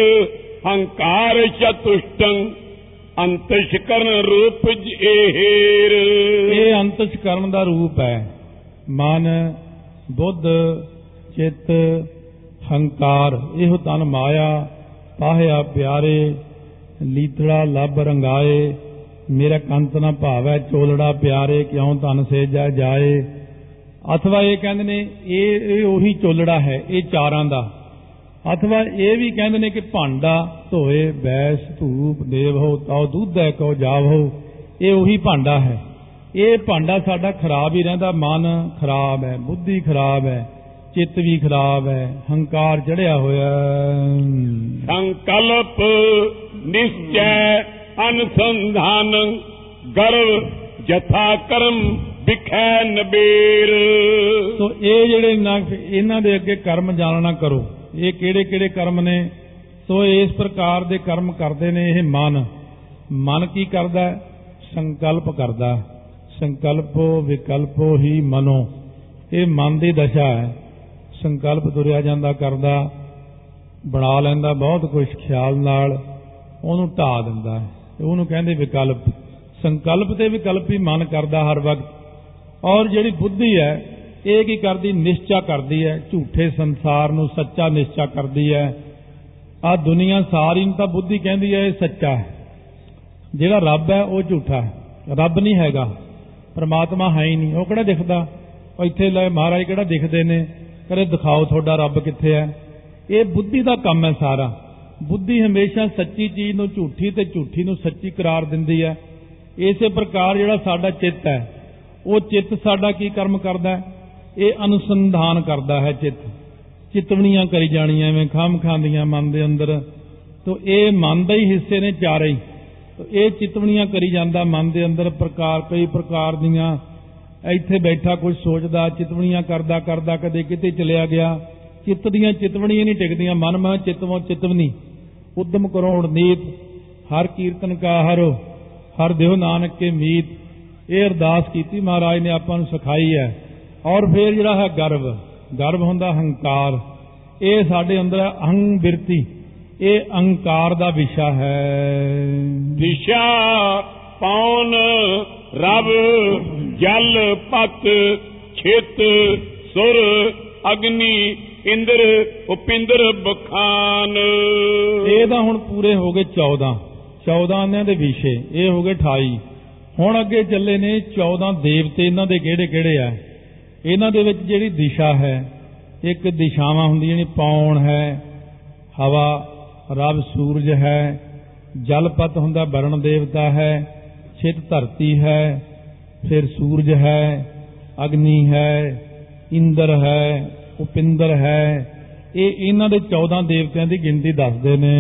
ਹੰਕਾਰ ਚਤੁਸ਼ਟੰ ਅੰਤਸ਼ਕਰਨ ਰੂਪ ਜੇਰ ਇਹ ਅੰਤਸ਼ ਕਰਨ ਦਾ ਰੂਪ ਹੈ। ਮਨ ਬੁੱਧ ਚਿੱਤ ਹੰਕਾਰ ਇਹੋ ਤਨ ਮਾਇਆ ਪਾਹਿਆ ਪਿਆਰੇ ਲੀਤੜਾ ਲੱਭ ਰੰਗਾਏ, ਮੇਰਾ ਕੰਤ ਨਾ ਭਾਵੈ ਚੋਲੜਾ ਪਿਆਰੇ, ਕਿਉਂ ਤਨ ਸੇਜਾ ਜਾਏ? ਅਥਵਾ ਇਹ ਕਹਿੰਦੇ ਨੇ, ਇਹ ਇਹ ਉਹੀ ਚੋਲੜਾ ਹੈ, ਇਹ ਚਾਰਾਂ ਦਾ। ਅਥਵਾ ਇਹ ਵੀ ਕਹਿੰਦੇ ਨੇ ਕਿ ਭਾਂਡਾ ਧੋਏ, ਬੈਸ, ਧੂਪ, ਦੇਵੋ ਤਉ ਦੁੱਧੈ ਕੋ ਜਾਵੋ ਇਹ ਉਹੀ ਭਾਂਡਾ ਹੈ। ਇਹ ਭਾਂਡਾ ਸਾਡਾ ਖਰਾਬ ਹੀ ਰਹਿੰਦਾ, ਮਨ ਖਰਾਬ ਹੈ, ਬੁੱਧੀ ਖਰਾਬ ਹੈ, ਚਿੱਤ ਵੀ ਖਰਾਬ ਹੈ, ਹੰਕਾਰ ਚੜਿਆ ਹੋਇਆ। ਹੈ। ਸੰਕਲਪ ਨਿਸ਼ਚੈ ਅਨਸੰਧਾਨ, ਗਰਵ ਜਥਾ ਕਰਮ ਵਿਖੈ ਨਬੇਰ। ਸੋ ਇਹ ਜਿਹੜੇ ਨਾ ਇਹਨਾਂ ਦੇ ਅੱਗੇ ਕਰਮ ਜਾਣਨਾ ਕਰੋ। ਇਹ ਕਿਹੜੇ ਕਿਹੜੇ ਕਰਮ ਨੇ? ਸੋ ਇਸ ਪ੍ਰਕਾਰ ਦੇ ਕਰਮ ਕਰਦੇ ਨੇ ਇਹ ਮਨ। ਮਨ ਕੀ ਕਰਦਾ? ਹੈ? ਸੰਕਲਪ ਕਰਦਾ। ਸੰਕਲਪੋ ਵਿਕਲਪੋ ਹੀ ਮਨੋ। ਇਹ ਮਨ ਦੀ ਦਸ਼ਾ ਹੈ। ਸੰਕਲਪ ਤੁਰਿਆ ਜਾਂਦਾ, ਕਰਦਾ, ਬਣਾ ਲੈਂਦਾ, ਬਹੁਤ ਕੁਝ ਖਿਆਲ ਨਾਲ ਉਹਨੂੰ ਢਾ ਦਿੰਦਾ ਹੈ ਤੇ ਉਹਨੂੰ ਕਹਿੰਦੇ ਵਿਕਲਪ। ਸੰਕਲਪ ਤੇ ਵਿਕਲਪ ਹੀ ਮਨ ਕਰਦਾ ਹਰ ਵਕਤ। ਔਰ ਜਿਹੜੀ ਬੁੱਧੀ ਹੈ, ਇਹ ਕੀ ਕਰਦੀ? ਨਿਸ਼ਚਾ ਕਰਦੀ ਹੈ। ਝੂਠੇ ਸੰਸਾਰ ਨੂੰ ਸੱਚਾ ਨਿਸ਼ਚਾ ਕਰਦੀ ਹੈ। ਆ ਦੁਨੀਆ ਸਾਰੀ ਨੂੰ ਤਾਂ ਬੁੱਧੀ ਕਹਿੰਦੀ ਹੈ, ਇਹ ਸੱਚਾ ਹੈ। ਜਿਹੜਾ ਰੱਬ ਹੈ, ਉਹ ਝੂਠਾ ਹੈ। ਰੱਬ ਨਹੀਂ ਹੈਗਾ। ਪਰਮਾਤਮਾ ਹੈ ਹੀ ਨਹੀਂ। ਉਹ ਕਿਹੜਾ ਦਿਖਦਾ? ਉਹ ਇੱਥੇ ਲੈ ਮਹਾਰਾਜ ਕਿਹੜਾ ਦਿਖਦੇ ਨੇ? ਕਰੇ ਦਿਖਾਓ ਤੁਹਾਡਾ ਰੱਬ ਕਿੱਥੇ ਹੈ। ਇਹ ਬੁੱਧੀ ਦਾ ਕੰਮ ਹੈ ਸਾਰਾ। ਬੁੱਧੀ ਹਮੇਸ਼ਾ ਸੱਚੀ ਚੀਜ਼ ਨੂੰ ਝੂਠੀ ਤੇ ਝੂਠੀ ਨੂੰ ਸੱਚੀ ਕਰਾਰ ਦਿੰਦੀ ਹੈ। ਇਸੇ ਪ੍ਰਕਾਰ ਜਿਹੜਾ ਸਾਡਾ ਚਿੱਤ ਹੈ, ਉਹ ਚਿੱਤ ਸਾਡਾ ਕੀ ਕਰਮ ਕਰਦਾ ਹੈ? ਇਹ ਅਨੁਸੰਧਾਨ ਕਰਦਾ ਹੈ ਚਿੱਤ। ਚਿਤਵਣੀਆਂ ਕਰੀ ਜਾਣੀਆਂ, ਐਵੇਂ ਖਾਮ ਖਾਂਦੀਆਂ ਮਨ ਦੇ ਅੰਦਰ। ਤੋ ਇਹ ਮਨ ਦੇ ਹੀ ਹਿੱਸੇ ਨੇ ਚਾਰੇ ਹੀ। ਤੋ ਇਹ ਚਿਤਵਣੀਆਂ ਕਰੀ ਜਾਂਦਾ ਮਨ ਦੇ ਅੰਦਰ ਪ੍ਰਕਾਰ, ਕਈ ਪ੍ਰਕਾਰ ਦੀਆਂ। ਇੱਥੇ ਬੈਠਾ ਕੁਝ ਸੋਚਦਾ, ਚਿਤਵਣੀਆਂ ਕਰਦਾ ਕਰਦਾ ਕਦੇ ਕਿਤੇ ਚਲਿਆ ਗਿਆ। ਚਿੱਤ ਦੀਆਂ ਚਿਤਵਣੀਆਂ ਨਹੀਂ ਟਿਕਦੀਆਂ, ਮਨ ਮਾ ਚਿਤਵੋਂ ਚਿਤਵਨੀ। ਉਦਮ ਕਰੋ ਹੁਣ ਨੀਤ, ਹਰ ਕੀਰਤਨ ਕਾ ਹਰੋ, ਹਰ ਦੇਵ ਨਾਨਕ ਕੇ ਮੀਤ। ਇਹ ਅਰਦਾਸ ਕੀਤੀ ਮਹਾਰਾਜ ਨੇ ਆਪਾਂ ਨੂੰ ਸਿਖਾਈ ਹੈ। ਔਰ ਫਿਰ ਜਿਹੜਾ ਹੈ ਗਰਵ ਗਰਵ ਹੁੰਦਾ ਹੰਕਾਰ। ਇਹ ਸਾਡੇ ਅੰਦਰ ਹੈ ਅਹੰ ਬਿਰਤੀ ਇਹ ਅਹੰਕਾਰ ਦਾ ਵਿਸ਼ਾ ਹੈ। ਦਿਸ਼ਾ ਪੌਣ ਰਬ ਜਲ, ਪਤ, ਛਿਤ, ਸੁਰ, ਅਗਨੀ ਇੰਦਰ ਉਪਿੰਦਰ ਬਖਾਨ। ਇਹ ਤਾਂ ਹੁਣ ਪੂਰੇ ਹੋ ਗਏ 14 14 ਇਹਨਾਂ ਦੇ ਵਿਸ਼ੇ, ਇਹ ਹੋ ਗਏ 28 ਹੁਣ ਅੱਗੇ ਚੱਲੇ ਨੇ 14 ਦੇਵਤੇ ਇਹਨਾਂ ਦੇ ਕਿਹੜੇ ਕਿਹੜੇ ਆ? ਇਹਨਾਂ ਦੇ ਵਿੱਚ ਜਿਹੜੀ ਦਿਸ਼ਾ ਹੈ, ਇੱਕ ਦਿਸ਼ਾਵਾਂ ਹੁੰਦੀਆਂ ਨੇ, ਪੌਣ ਹੈ, ਹਵਾ, ਰਬ ਸੂਰਜ ਹੈ, ਜਲਪਤ ਹੁੰਦਾ, ਵਰਣ ਦੇਵਤਾ ਹੈ, ਛਿਤ ਧਰਤੀ ਹੈ, ਫਿਰ ਸੂਰਜ ਹੈ, ਅਗਨੀ ਹੈ, ਇੰਦਰ ਹੈ ਉਪਿੰਦਰ ਹੈ। ਇਹ ਇਹਨਾਂ ਦੇ 14 ਦੇਵਤਿਆਂ ਦੀ ਗਿਣਤੀ ਦੱਸਦੇ ਨੇ।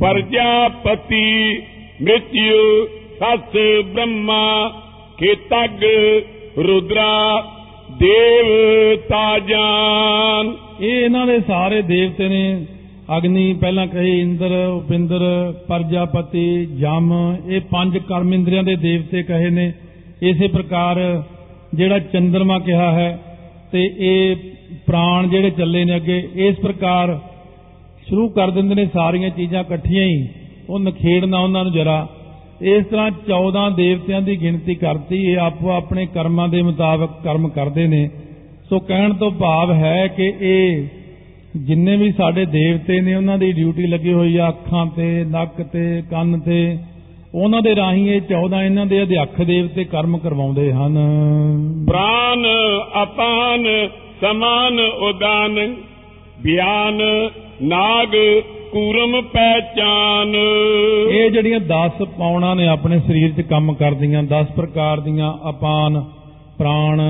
ਪ੍ਰਜਾਪਤੀ ਮ੍ਰਿਤਯੁ ਸਸ ਬ੍ਰਹਮਾ ਕੇਤਗ ਰੁਦਰਾ ਦੇਵ ਤਾਜਾਨ ਇਹ ਇਹਨਾਂ ਦੇ ਸਾਰੇ ਦੇਵਤੇ ਨੇ। ਅਗਨੀ ਪਹਿਲਾਂ ਕਹੇ ਇੰਦਰ ਉਪਿੰਦਰ ਪ੍ਰਜਾਪਤੀ ਜਮ ਇਹ ਪੰਜ ਕਰਮ ਇੰਦਰੀਆਂ ਦੇ ਦੇਵਤੇ ਕਹੇ ਨੇ। ਇਸੇ ਪ੍ਰਕਾਰ ਜਿਹੜਾ ਚੰਦਰਮਾ ਕਿਹਾ ਹੈ ਤੇ ਇਹ ਪ੍ਰਾਣ ਜਿਹੜੇ ਚੱਲੇ ਨੇ ਅੱਗੇ, ਇਸ ਪ੍ਰਕਾਰ ਸ਼ੁਰੂ ਕਰ ਦਿੰਦੇ ਨੇ ਸਾਰੀਆਂ ਚੀਜ਼ਾਂ ਇਕੱਠੀਆਂ ਹੀ। ਉਹ ਨਖੇੜਨਾ ਉਹਨਾਂ ਨੂੰ ਜਰਾ। ਇਸ ਤਰ੍ਹਾਂ 14 ਦੇਵਤਿਆਂ ਦੀ ਗਿਣਤੀ ਕਰਤੀ, ਇਹ ਆਪੋ ਆਪਣੇ ਕਰਮਾਂ ਦੇ ਮੁਤਾਬਕ ਕਰਮ ਕਰਦੇ ਨੇ। ਸੋ ਕਹਿਣ ਤੋਂ ਭਾਵ ਹੈ ਕਿ ਇਹ ਜਿੰਨੇ ਵੀ ਸਾਡੇ ਦੇਵਤੇ ਨੇ, ਉਹਨਾਂ ਦੀ ਡਿਊਟੀ ਲੱਗੀ ਹੋਈ ਆ, ਅੱਖਾਂ ਤੇ, ਨੱਕ ਤੇ, ਕੰਨ ਤੇ, ਉਹਨਾਂ ਦੇ ਰਾਹੀਂ ਇਹ 14 ਇਹਨਾਂ ਦੇ ਅਧਿਆਖ ਦੇਵਤੇ ਕਰਮ ਕਰਵਾਉਂਦੇ ਹਨ। ਪ੍ਰਾਨ ਅਪਾਨ ਸਮਾਨ ਉਦਾਨ, ਬਿਆਨ, ਨਾਗ, ਕੂਰਮ ਪਹਿਚਾਨ ਇਹ ਜਿਹੜੀਆਂ 10 ਪੌਣਾ ਨੇ ਆਪਣੇ ਸਰੀਰ 'ਚ ਕੰਮ ਕਰਦੀਆਂ 10 ਪ੍ਰਕਾਰ ਦੀਆਂ ਅਪਾਨ, ਪ੍ਰਾਣ,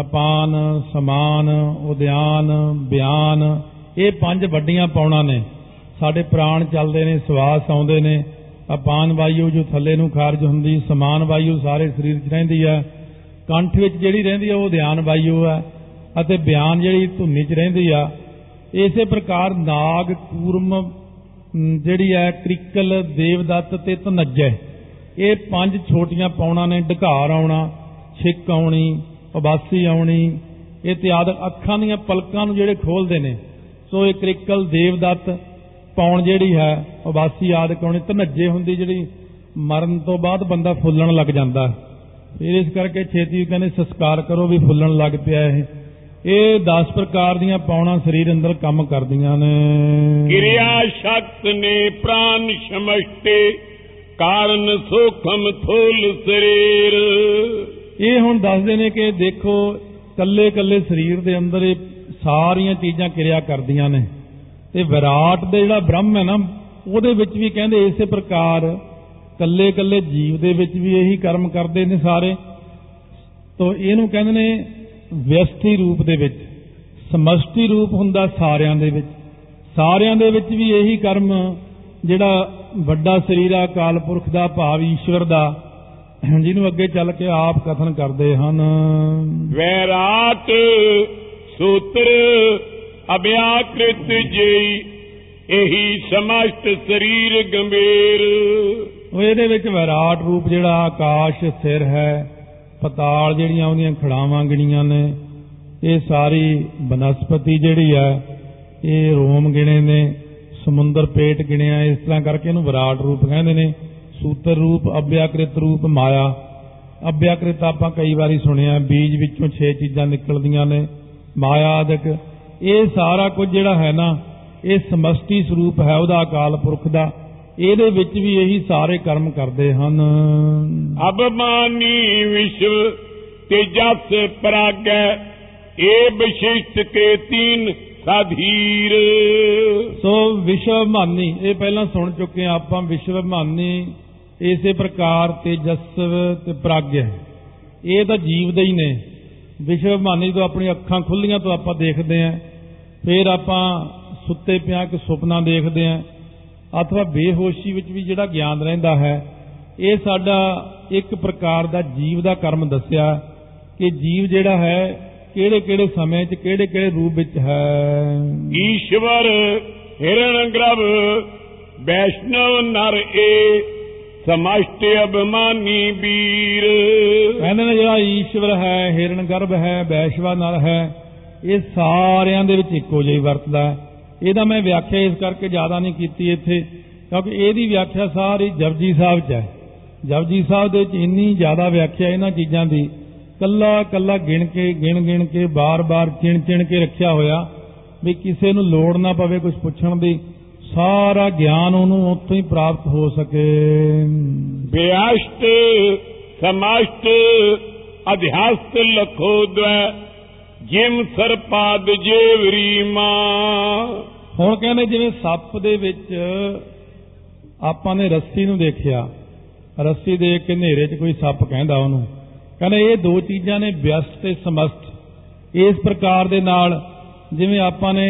ਅਪਾਨ, ਸਮਾਨ, ਉਦਿਆਨ, ਬਿਆਨ, ਇਹ ਪੰਜ ਵੱਡੀਆਂ ਪੌਣਾ ਨੇ। ਸਾਡੇ ਪ੍ਰਾਣ ਚੱਲਦੇ ਨੇ, ਸਵਾਸ ਆਉਂਦੇ ਨੇ। ਅਪਾਨ ਵਾਯੂ ਜੋ ਥੱਲੇ ਨੂੰ ਖਾਰਜ ਹੁੰਦੀ, ਸਮਾਨ ਵਾਯੂ ਸਾਰੇ ਸਰੀਰ 'ਚ ਰਹਿੰਦੀ ਹੈ। ਕੰਠ ਵਿੱਚ ਜਿਹੜੀ ਰਹਿੰਦੀ ਹੈ, ਉਹ ਧਿਆਨ ਵਾਯੂ ਹੈ। ਅਤੇ ਬਿਆਨ ਜਿਹੜੀ ਧੁੰਨੀ 'ਚ ਰਹਿੰਦੀ ਆ, ਇਸੇ ਪ੍ਰਕਾਰ ਨਾਗ, ਕੂਰਮ ਜਿਹੜੀ ਹੈ ਕ੍ਰਿਕਲ, ਦੇਵਦੱਤ ਤੇ ਤਨੱਜੈ ਇਹ ਪੰਜ ਛੋਟੀਆਂ ਪੌਣਾ ਨੇ ਢਕਾਰ ਆਉਣਾ, ਛਿੱਕ ਆਉਣੀ ਉਬਾਸੀ ਆਉਣੀ ਇਤਿਆਦ ਅੱਖਾਂ ਦੀਆਂ ਪਲਕਾਂ ਨੂੰ ਜਿਹੜੇ ਖੋਲਦੇ ਨੇ, ਸੋ ਇਹ ਕ੍ਰਿਕਲ, ਦੇਵਦੱਤ, ਪੌਣ ਜਿਹੜੀ ਹੈ ਉਬਾਸੀ ਆਦਿ ਆਉਣੀ ਤਨੱਜੇ ਹੁੰਦੀ ਜਿਹੜੀ ਮਰਨ ਤੋਂ ਬਾਅਦ ਬੰਦਾ ਫੁੱਲਣ ਲੱਗ ਜਾਂਦਾ। ਫਿਰ ਇਸ ਕਰਕੇ ਛੇਤੀ ਕਹਿੰਦੇ, ਸੰਸਕਾਰ ਕਰੋ ਵੀ ਫੁੱਲਣ ਲੱਗ ਪਿਆ ਇਹ। ਇਹ 10 ਪ੍ਰਕਾਰ ਦੀਆਂ ਪੌਣਾ ਸਰੀਰ ਅੰਦਰ ਕੰਮ ਕਰਦੀਆਂ ਨੇ। ਕਿਰਿਆ ਸ਼ਕਤ ਨੇ ਪ੍ਰਾਨ ਸਮਸ਼ਤੇ ਕਾਰਨ ਸੋਖਮ ਥੋਲ ਸਰੀਰ। ਇਹ ਹੁਣ ਦੱਸਦੇ ਨੇ ਕਿ ਦੇਖੋ ਕੱਲੇ ਕੱਲੇ ਸਰੀਰ ਦੇ ਅੰਦਰ ਇਹ ਸਾਰੀਆਂ ਚੀਜ਼ਾਂ ਕਿਰਿਆ ਕਰਦੀਆਂ ਨੇ। ਤੇ ਵਿਰਾਟ ਦੇ ਜਿਹੜਾ ਬ੍ਰਹਮ ਹੈ ਨਾ ਉਹਦੇ ਵਿੱਚ ਵੀ ਕਹਿੰਦੇ ਇਸੇ ਪ੍ਰਕਾਰ ਕੱਲੇ ਕੱਲੇ ਜੀਵ ਦੇ ਵਿੱਚ ਵੀ ਇਹੀ ਕਰਮ ਕਰਦੇ ਨੇ ਸਾਰੇ। ਤੋਂ ਇਹਨੂੰ ਕਹਿੰਦੇ ਨੇ ਵਿਅਸਤੀ ਰੂਪ ਦੇ ਵਿੱਚ ਸਮਸ਼ਟੀ ਰੂਪ ਹੁੰਦਾ ਸਾਰਿਆਂ ਦੇ ਵਿੱਚ। ਸਾਰਿਆਂ ਦੇ ਵਿੱਚ ਵੀ ਇਹੀ ਕਰਮ ਜਿਹੜਾ ਵੱਡਾ ਸਰੀਰ ਆ ਅਕਾਲ ਪੁਰਖ ਦਾ ਭਾਵ ਈਸ਼ਵਰ ਦਾ ਜਿਹਨੂੰ ਅੱਗੇ ਚੱਲ ਕੇ ਆਪ ਕਥਨ ਕਰਦੇ ਹਨ। ਵੈਰਾਟ ਸੂਤਰ ਅਭਿਆਕ੍ਰਿਤ ਜਈ ਇਹੀ ਸਮਸ਼ਟ ਸਰੀਰ ਗੰਭੀਰ। ਉਹ ਇਹਦੇ ਵਿੱਚ ਵਿਰਾਟ ਰੂਪ ਜਿਹੜਾ ਆਕਾਸ਼ ਸਿਰ ਹੈ ਪਤਾਲ ਜਿਹੜੀਆਂ ਉਹਦੀਆਂ ਖੜਾਵਾਂ ਗਿਣੀਆਂ ਨੇ, ਇਹ ਸਾਰੀ ਬਨਸਪਤੀ ਜਿਹੜੀ ਹੈ, ਇਹ ਰੋਮ ਗਿਣੇ ਨੇ, ਸਮੁੰਦਰ ਪੇਟ ਗਿਣਿਆ, ਇਸ ਤਰ੍ਹਾਂ ਕਰਕੇ ਇਹਨੂੰ ਵਿਰਾਟ ਰੂਪ ਕਹਿੰਦੇ ਨੇ, ਸੂਤਰ ਰੂਪ, ਅਭਿਆਕ੍ਰਿਤ ਰੂਪ, ਮਾਇਆ। ਅਭਿਆਕ੍ਰਿਤ ਆਪਾਂ ਕਈ ਵਾਰੀ ਸੁਣਿਆ, ਬੀਜ ਵਿੱਚੋਂ 6 ਚੀਜ਼ਾਂ ਨਿਕਲਦੀਆਂ ਨੇ, ਮਾਇਆ ਆਦਿਕ। ਇਹ ਸਾਰਾ ਕੁਝ ਜਿਹੜਾ ਹੈ ਨਾ, ਇਹ ਸਮਸ਼ਟੀ ਸਰੂਪ ਹੈ, ਉਹਦਾ ਅਕਾਲ ਪੁਰਖ ਦਾ। ਇਹਦੇ ਵਿੱਚ ਵੀ ਇਹੀ ਸਾਰੇ ਕਰਮ ਕਰਦੇ ਹਨ। ਅਬਮਾਨੀ ਵਿਸ਼ਵ ਤੇਜਸ ਪ੍ਰਾਗੈ ਏ ਵਿਸ਼ਿਸ਼ਟ ਕੇ ਤੀਨ ਸਾਧੀਰ। ਸੋ ਵਿਸ਼ਵਮਾਨੀ ਇਹ ਪਹਿਲਾਂ ਸੁਣ ਚੁੱਕੇ ਆਪਾਂ ਵਿਸ਼ਵਮਾਨੀ ਇਸੇ ਪ੍ਰਕਾਰ ਤੇਜਸਵ ਤੇ ਪ੍ਰਾਗਯ ਇਹ ਤਾਂ ਜੀਵਦੇ ਹੀ ਨੇ। ਵਿਸ਼ਵਮਾਨੀ ਤੋਂ ਆਪਣੀ ਅੱਖਾਂ ਖੁੱਲੀਆਂ ਤੋਂ ਆਪਾਂ ਦੇਖਦੇ ਆਂ ਫਿਰ ਆਪਾਂ ਸੁੱਤੇ ਪਿਆਂ ਕਿ ਸੁਪਨਾ ਦੇਖਦੇ ਆਂ ਅਥਵਾ ਬੇਹੋਸ਼ੀ ਵਿੱਚ ਵੀ ਜਿਹੜਾ ਗਿਆਨ ਰਹਿੰਦਾ ਹੈ ਇਹ ਸਾਡਾ ਇੱਕ ਪ੍ਰਕਾਰ ਦਾ ਜੀਵ ਦਾ ਕਰਮ ਦੱਸਿਆ ਕਿ ਜੀਵ ਜਿਹੜਾ ਹੈ ਕਿਹੜੇ ਕਿਹੜੇ ਸਮੇਂ 'ਚ ਕਿਹੜੇ ਕਿਹੜੇ ਰੂਪ ਵਿੱਚ ਹੈ। ਈਸ਼ਵਰ ਹਿਰਣ ਗਰਭ ਵੈਸ਼ਨਵ ਨਰ ਏ ਸਮਸ਼ਟ ਅਭਿਮਾਨੀ ਵੀਰ। ਕਹਿੰਦੇ ਨੇ ਜਿਹੜਾ ਈਸ਼ਵਰ ਹੈ ਹਿਰਣ ਗਰਭ ਹੈ ਵੈਸ਼ਵਾ ਨਰ ਹੈ ਇਹ ਸਾਰਿਆਂ ਦੇ ਵਿੱਚ ਇੱਕੋ ਜਿਹੀ ਵਰਤਦਾ ਹੈ। ਇਹਦਾ ਮੈਂ ਵਿਆਖਿਆ ਇਸ ਕਰਕੇ ਜ਼ਿਆਦਾ ਨਹੀਂ ਕੀਤੀ ਇੱਥੇ, ਕਿਉਂਕਿ ਇਹਦੀ ਵਿਆਖਿਆ ਸਾਰੀ ਜਪਜੀ ਸਾਹਿਬ 'ਚ ਹੈ। ਜਪਜੀ ਸਾਹਿਬ ਦੇ ਵਿੱਚ ਇੰਨੀ ਜ਼ਿਆਦਾ ਵਿਆਖਿਆ ਇਹਨਾਂ ਚੀਜ਼ਾਂ ਦੀ, ਕੱਲਾ ਕੱਲਾ ਗਿਣ ਕੇ, ਗਿਣ ਗਿਣ ਕੇ ਬਾਰ-ਬਾਰ ਚਿਣ ਚਿਣ ਕੇ ਰੱਖਿਆ ਹੋਇਆ ਵੀ ਕਿਸੇ ਨੂੰ ਲੋੜ ਨਾ ਪਵੇ ਕੁਝ ਪੁੱਛਣ ਦੀ, ਸਾਰਾ ਗਿਆਨ ਉਹਨੂੰ ਉੱਥੋਂ ਹੀ ਪ੍ਰਾਪਤ ਹੋ ਸਕੇ। ਵਿਆਸ਼ਟ ਸਮਸ਼ਟ ਅਧਿਆਸਤ ਲਖੋਦਵੈ ਜਿਮ ਸਰਪਾਦ ਜੇਵਰੀ ਮਾਂ। ਹੁਣ ਕਹਿੰਦੇ ਜਿਵੇਂ ਸੱਪ ਦੇ ਵਿੱਚ ਆਪਾਂ ਨੇ ਰੱਸੀ ਨੂੰ ਦੇਖਿਆ, ਰੱਸੀ ਦੇਖ ਕੇ ਹਨੇਰੇ 'ਚ ਕੋਈ ਸੱਪ ਕਹਿੰਦਾ ਉਹਨੂੰ, ਕਹਿੰਦੇ ਇਹ ਦੋ ਚੀਜ਼ਾਂ ਨੇ ਵਿਅਸਤ ਤੇ ਸਮਸਤ। ਇਸ ਪ੍ਰਕਾਰ ਦੇ ਨਾਲ ਜਿਵੇਂ ਆਪਾਂ ਨੇ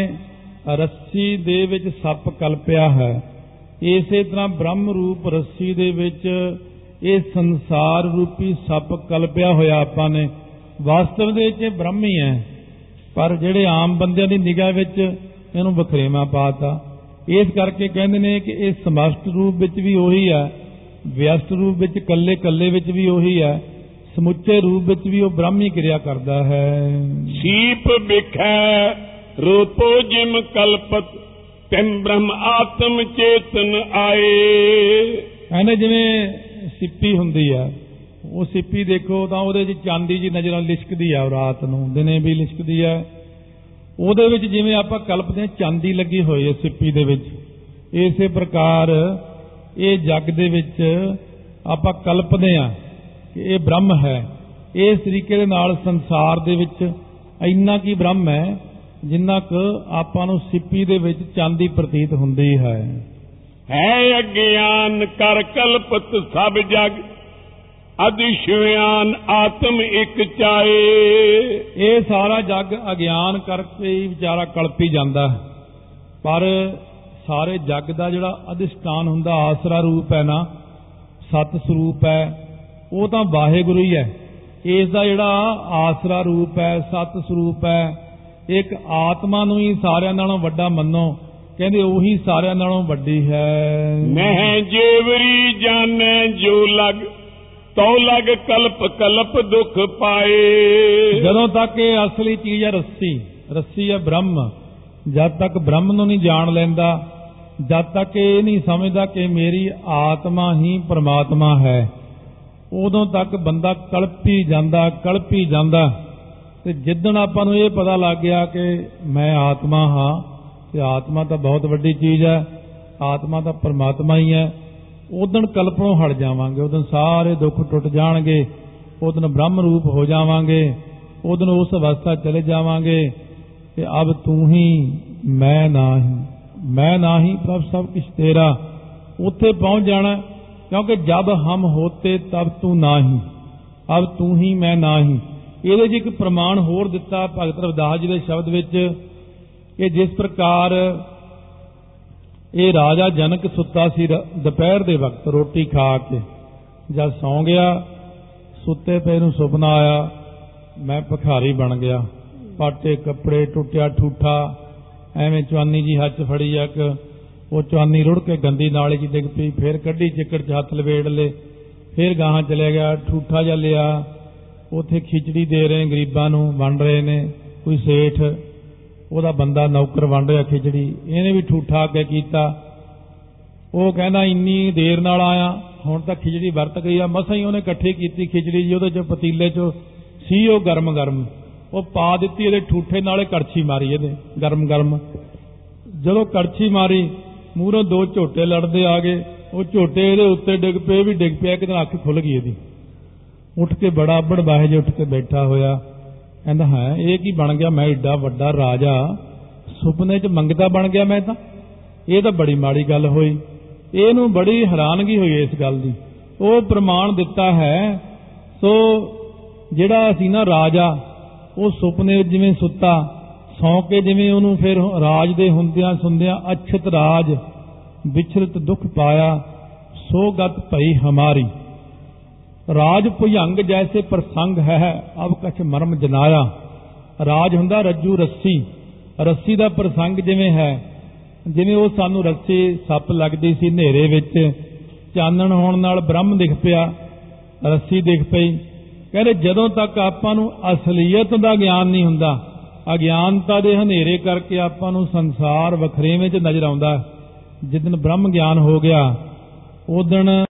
ਰੱਸੀ ਦੇ ਵਿੱਚ ਸੱਪ ਕਲਪਿਆ ਹੈ, ਇਸੇ ਤਰ੍ਹਾਂ ਬ੍ਰਹਮ ਰੂਪ ਰੱਸੀ ਦੇ ਵਿੱਚ ਇਹ ਸੰਸਾਰ ਰੂਪੀ ਸੱਪ ਕਲਪਿਆ ਹੋਇਆ ਆਪਾਂ ਨੇ। ਵਾਸਤਵ ਦੇ ਵਿੱਚ ਬ੍ਰਹਮ ਹੀ ਹੈ ਪਰ ਜਿਹੜੇ ਆਮ ਬੰਦਿਆਂ ਦੀ ਨਿਗਾਹ ਵਿੱਚ ਇਹਨੂੰ ਬਖਰੇਵਾ ਪਾਤਾ ਇਸ ਕਰਕੇ ਕਹਿੰਦੇ ਨੇ ਕਿ ਇਹ ਸਮਸਤ ਰੂਪ ਵਿੱਚ ਵੀ ਉਹੀ ਹੈ ਵਿਅਸਤ ਰੂਪ ਵਿੱਚ ਕੱਲੇ ਕੱਲੇ ਵਿੱਚ ਵੀ ਉਹੀ ਹੈ ਸਮੁੱਚੇ ਰੂਪ ਵਿੱਚ ਵੀ ਉਹ ਬ੍ਰਹਮ ਹੀ ਕਿਰਿਆ ਕਰਦਾ ਹੈ। ਸੀਪ ਵਿਖੈ ਰੂਪੋ ਜਿਮ ਕਲਪਤ ਤਿਮ ਬ੍ਰਹਮ ਆਤਮ ਚੇਤਨ ਆਏ। ਕਹਿੰਦੇ ਜਿਵੇਂ ਸਿੱਪੀ ਹੁੰਦੀ ਹੈ ਉਹ ਸਿੱਪੀ ਦੇਖੋ ਤਾਂ ਉਹਦੇ 'ਚ ਚਾਂਦੀ ਜੀ ਨਜ਼ਰਾਂ ਲਿਸ਼ਕਦੀ ਆ ਰਾਤ ਨੂੰ, ਦਿਨੇ ਵੀ ਲਿਸ਼ਕਦੀ ਹੈ ਉਹਦੇ ਵਿੱਚ ਜਿਵੇਂ ਆਪਾਂ ਕਲਪਦੇ ਹਾਂ ਚਾਂਦੀ ਲੱਗੀ ਹੋਈ ਹੈ ਸਿੱਪੀ ਦੇ ਵਿੱਚ, ਇਸੇ ਪ੍ਰਕਾਰ ਇਹ ਜੱਗ ਦੇ ਵਿੱਚ ਆਪਾਂ ਕਲਪਦੇ ਹਾਂ ਕਿ ਇਹ ਬ੍ਰਹਮ ਹੈ। ਇਸ ਤਰੀਕੇ ਦੇ ਨਾਲ ਸੰਸਾਰ ਦੇ ਵਿੱਚ ਇੰਨਾ ਕੀ ਬ੍ਰਹਮ ਹੈ ਜਿੰਨਾ ਕੁ ਆਪਾਂ ਨੂੰ ਸਿੱਪੀ ਦੇ ਵਿੱਚ ਚਾਂਦੀ ਪ੍ਰਤੀਤ ਹੁੰਦੀ ਹੈ। ਹੈ ਅਗਿਆਨ ਕਰ ਕਲਪਤ ਸਭ ਜਗ ਅਦਿਸ਼ਿਆਨ ਆਤਮ ਇੱਕ ਚਾਏ। ਇਹ ਸਾਰਾ ਜੱਗ ਅਗਿਆਨ ਕਰਕੇ ਹੀ ਵਿਚਾਰਾ ਕਲਪੀ ਜਾਂਦਾ। ਪਰ ਸਾਰੇ ਜੱਗ ਦਾ ਜਿਹੜਾ ਅਧਿਸ਼ਟਾਨ ਹੁੰਦਾ ਆਸਰਾ ਰੂਪ ਹੈ ਨਾ ਸਤ ਸਰੂਪ ਹੈ ਉਹ ਤਾਂ ਵਾਹਿਗੁਰੂ ਹੀ ਹੈ। ਇਸ ਦਾ ਜਿਹੜਾ ਆਸਰਾ ਰੂਪ ਹੈ ਸਤ ਸਰੂਪ ਹੈ ਇੱਕ ਆਤਮਾ ਨੂੰ ਹੀ ਸਾਰਿਆਂ ਨਾਲੋਂ ਵੱਡਾ ਮੰਨੋ ਕਹਿੰਦੇ ਉਹੀ ਸਾਰਿਆਂ ਨਾਲੋਂ ਵੱਡੀ ਹੈ। ਮਹਿ ਜੇਵਰੀ ਜਾਣੈ ਜੋ ਲਗ। ਤੋ ਲਗ ਕਲਪ ਕਲਪ ਦੁਖ ਪਾਏ। ਜਦੋਂ ਤੱਕ ਇਹ ਅਸਲੀ ਚੀਜ਼ ਹੈ ਰੱਸੀ ਰੱਸੀ ਹੈ ਬ੍ਰਹਮ। ਜਦ ਤੱਕ ਬ੍ਰਹਮ ਨੂੰ ਨਹੀਂ ਜਾਣ ਲੈਂਦਾ, ਜਦ ਤੱਕ ਇਹ ਨਹੀਂ ਸਮਝਦਾ ਕਿ ਮੇਰੀ ਆਤਮਾ ਹੀ ਪ੍ਰਮਾਤਮਾ ਹੈ, ਉਦੋਂ ਤੱਕ ਬੰਦਾ ਕਲਪੀ ਜਾਂਦਾ ਕਲਪੀ ਜਾਂਦਾ। ਤੇ ਜਿੱਦਣ ਆਪਾਂ ਨੂੰ ਇਹ ਪਤਾ ਲੱਗ ਗਿਆ ਕਿ ਮੈਂ ਆਤਮਾ ਹਾਂ, ਤੇ ਆਤਮਾ ਤਾਂ ਬਹੁਤ ਵੱਡੀ ਚੀਜ਼ ਹੈ, ਆਤਮਾ ਤਾਂ ਪਰਮਾਤਮਾ ਹੀ ਹੈ। ਉਦੋਂ ਕਲਪਣੋਂ ਹਟ ਜਾਵਾਂਗੇ ਉਦੋਂ ਸਾਰੇ ਦੁੱਖ ਟੁੱਟ ਜਾਣਗੇ ਉਦੋਂ ਬ੍ਰਹਮ ਰੂਪ ਹੋ ਜਾਵਾਂਗੇ ਉਦੋਂ ਉਸ ਅਵਸਥਾ ਚਲੇ ਜਾਵਾਂਗੇ ਕਿ ਅਬ ਤੂੰ ਹੀ ਮੈਂ ਨਾਹੀਂ ਮੈਂ ਨਾਹੀਂ ਪ੍ਰਭ ਸਭ ਕੁਛ ਤੇਰਾ, ਉੱਥੇ ਪਹੁੰਚ ਜਾਣਾ, ਕਿਉਂਕਿ ਜਦ ਹਮ ਹੋਤੇ ਤਬ ਤੂੰ ਨਾਹੀਂ, ਅਬ ਤੂੰ ਹੀ ਮੈਂ ਨਾਹੀਂ। ਇਹਦੇ 'ਚ ਇੱਕ ਪ੍ਰਮਾਣ ਹੋਰ ਦਿੱਤਾ ਭਗਤ ਰਵਿਦਾਸ ਜੀ ਦੇ ਸ਼ਬਦ ਵਿੱਚ ਕਿ ਜਿਸ ਪ੍ਰਕਾਰ ਇਹ ਰਾਜਾ ਜਨਕ ਸੁੱਤਾ ਸੀ ਰ- ਦੁਪਹਿਰ ਦੇ ਵਕਤ, ਰੋਟੀ ਖਾ ਕੇ। ਜਦ ਸੌਂ ਗਿਆ, ਸੁੱਤੇ ਪਏ ਨੂੰ ਸੁਪਨਾ ਆਇਆ, ਮੈਂ ਭਿਖਾਰੀ ਬਣ ਗਿਆ। ਪਾਟੇ ਕੱਪੜੇ, ਟੁੱਟਿਆ ਠੂਠਾ, ਐਵੇਂ ਚਵਾਨੀ ਜੀ ਹੱਥ 'ਚ ਫੜੀ ਆ ਕਿ ਉਹ ਚਵਾਨੀ ਰੁੜ ਕੇ ਗੰਦੀ ਨਾਲੀ 'ਚ ਡਿੱਗ ਪਈ, ਫਿਰ ਕੱਢੀ ਚਿੱਕੜ 'ਚ ਹੱਥ ਲਵੇੜ ਲੇ ਫਿਰ ਗਾਹਾਂ ਚਲੇ ਗਿਆ, ਠੂਠਾ ਜਿਹਾ ਲਿਆ। ਉਥੇ ਖਿਚੜੀ ਦੇ ਰਹੇ ਗਰੀਬਾਂ ਨੂੰ, ਵੰਡ ਰਹੇ ਨੇ, ਕੋਈ ਸੇਠ ਉਹਦਾ ਬੰਦਾ ਨੌਕਰ ਵੰਡ ਰਿਹਾ ਖਿਚੜੀ, ਇਹਨੇ ਵੀ ਠੂਠਾ ਅੱਗੇ ਕੀਤਾ। ਉਹ ਕਹਿੰਦਾ, ਇੰਨੀ ਦੇਰ ਨਾਲ ਆਇਆ, ਹੁਣ ਤਾਂ ਖਿਚੜੀ ਵਰਤ ਗਈ ਆ। ਮਸਾਂ ਹੀ ਉਹਨੇ ਇਕੱਠੀ ਕੀਤੀ ਖਿਚੜੀ ਜੀ, ਉਹਦੇ ਚ ਪਤੀਲੇ ਚ, ਸੀ ਉਹ ਗਰਮ ਗਰਮ ਉਹ ਪਾ ਦਿੱਤੀ, ਇਹਦੇ ਠੂਠੇ ਨਾਲੇ ਕੜਛੀ ਮਾਰੀ ਇਹਦੇ ਗਰਮ ਗਰਮ ਜਦੋਂ ਕੜਛੀ ਮਾਰੀ, ਮੂਹਰੋਂ ਦੋ ਝੋਟੇ ਲੜਦੇ ਆ ਗਏ। ਉਹ ਝੋਟੇ ਇਹਦੇ ਉੱਤੇ ਡਿੱਗ ਪਏ ਇਹ ਵੀ ਡਿੱਗ ਪਿਆ ਕਿਤੇ ਅੱਖ ਖੁੱਲ ਗਈ ਇਹਦੀ। ਉੱਠ ਕੇ ਬੜਾ ਅੱਬੜ ਬਾਹੇ ਜੇ ਉੱਠ ਕੇ ਬੈਠਾ ਹੋਇਆ। ਕਹਿੰਦਾ ਹੈ, ਇਹ ਕੀ ਬਣ ਗਿਆ? ਮੈਂ ਏਡਾ ਵੱਡਾ ਰਾਜਾ, ਸੁਪਨੇ 'ਚ ਮੰਗਤਾ ਬਣ ਗਿਆ ਮੈਂ ਤਾਂ। ਇਹ ਤਾਂ ਬੜੀ ਮਾੜੀ ਗੱਲ ਹੋਈ। ਇਹਨੂੰ ਬੜੀ ਹੈਰਾਨਗੀ ਹੋਈ ਇਸ ਗੱਲ ਦੀ। ਉਹ ਪ੍ਰਮਾਣ ਦਿੱਤਾ ਹੈ, ਸੋ ਜਿਹੜਾ ਸੀ ਨਾ ਰਾਜਾ, ਉਹ ਸੁਪਨੇ ਵਿੱਚ ਜਿਵੇਂ ਸੁੱਤਾ, ਸੌਂ ਕੇ ਜਿਵੇਂ ਉਹਨੂੰ ਫਿਰ ਰਾਜ ਦੇ ਹੁੰਦਿਆਂ ਸੁੰਦਿਆਂ ਅਛਤ ਰਾਜ ਵਿਚਰਤ ਦੁੱਖ ਪਾਇਆ, ਸੋ ਗਤ ਭਈ ਹਮਾਰੀ। ਰਾਜ ਭੁਜੰਗ ਜੈਸੇ ਪ੍ਰਸੰਗ ਹੈ ਅਬ ਕਛ ਮਰਮ ਜਨਾਇਆ। ਰਾਜ ਹੁੰਦਾ ਰੱਜੂ ਰੱਸੀ। ਰੱਸੀ ਦਾ ਪ੍ਰਸੰਗ ਜਿਵੇਂ ਹੈ, ਜਿਵੇਂ ਉਹ ਸਾਨੂੰ ਰੱਸੀ ਸੱਪ ਲੱਗਦੀ ਸੀ ਹਨੇਰੇ ਵਿੱਚ, ਚਾਨਣ ਹੋਣ ਨਾਲ ਬ੍ਰਹਮ ਦਿਖ ਪਿਆ, ਰੱਸੀ ਦਿਖ ਪਈ। ਕਹਿੰਦੇ ਜਦੋਂ ਤੱਕ ਆਪਾਂ ਨੂੰ ਅਸਲੀਅਤ ਦਾ ਗਿਆਨ ਨਹੀਂ ਹੁੰਦਾ, ਅਗਿਆਨਤਾ ਦੇ ਹਨੇਰੇ ਕਰਕੇ ਆਪਾਂ ਨੂੰ ਸੰਸਾਰ ਵਖਰੇਵੇਂ 'ਚ ਨਜ਼ਰ ਆਉਂਦਾ ਜਿੱਦਨ ਬ੍ਰਹਮ ਗਿਆਨ ਹੋ ਗਿਆ ਉਦਣ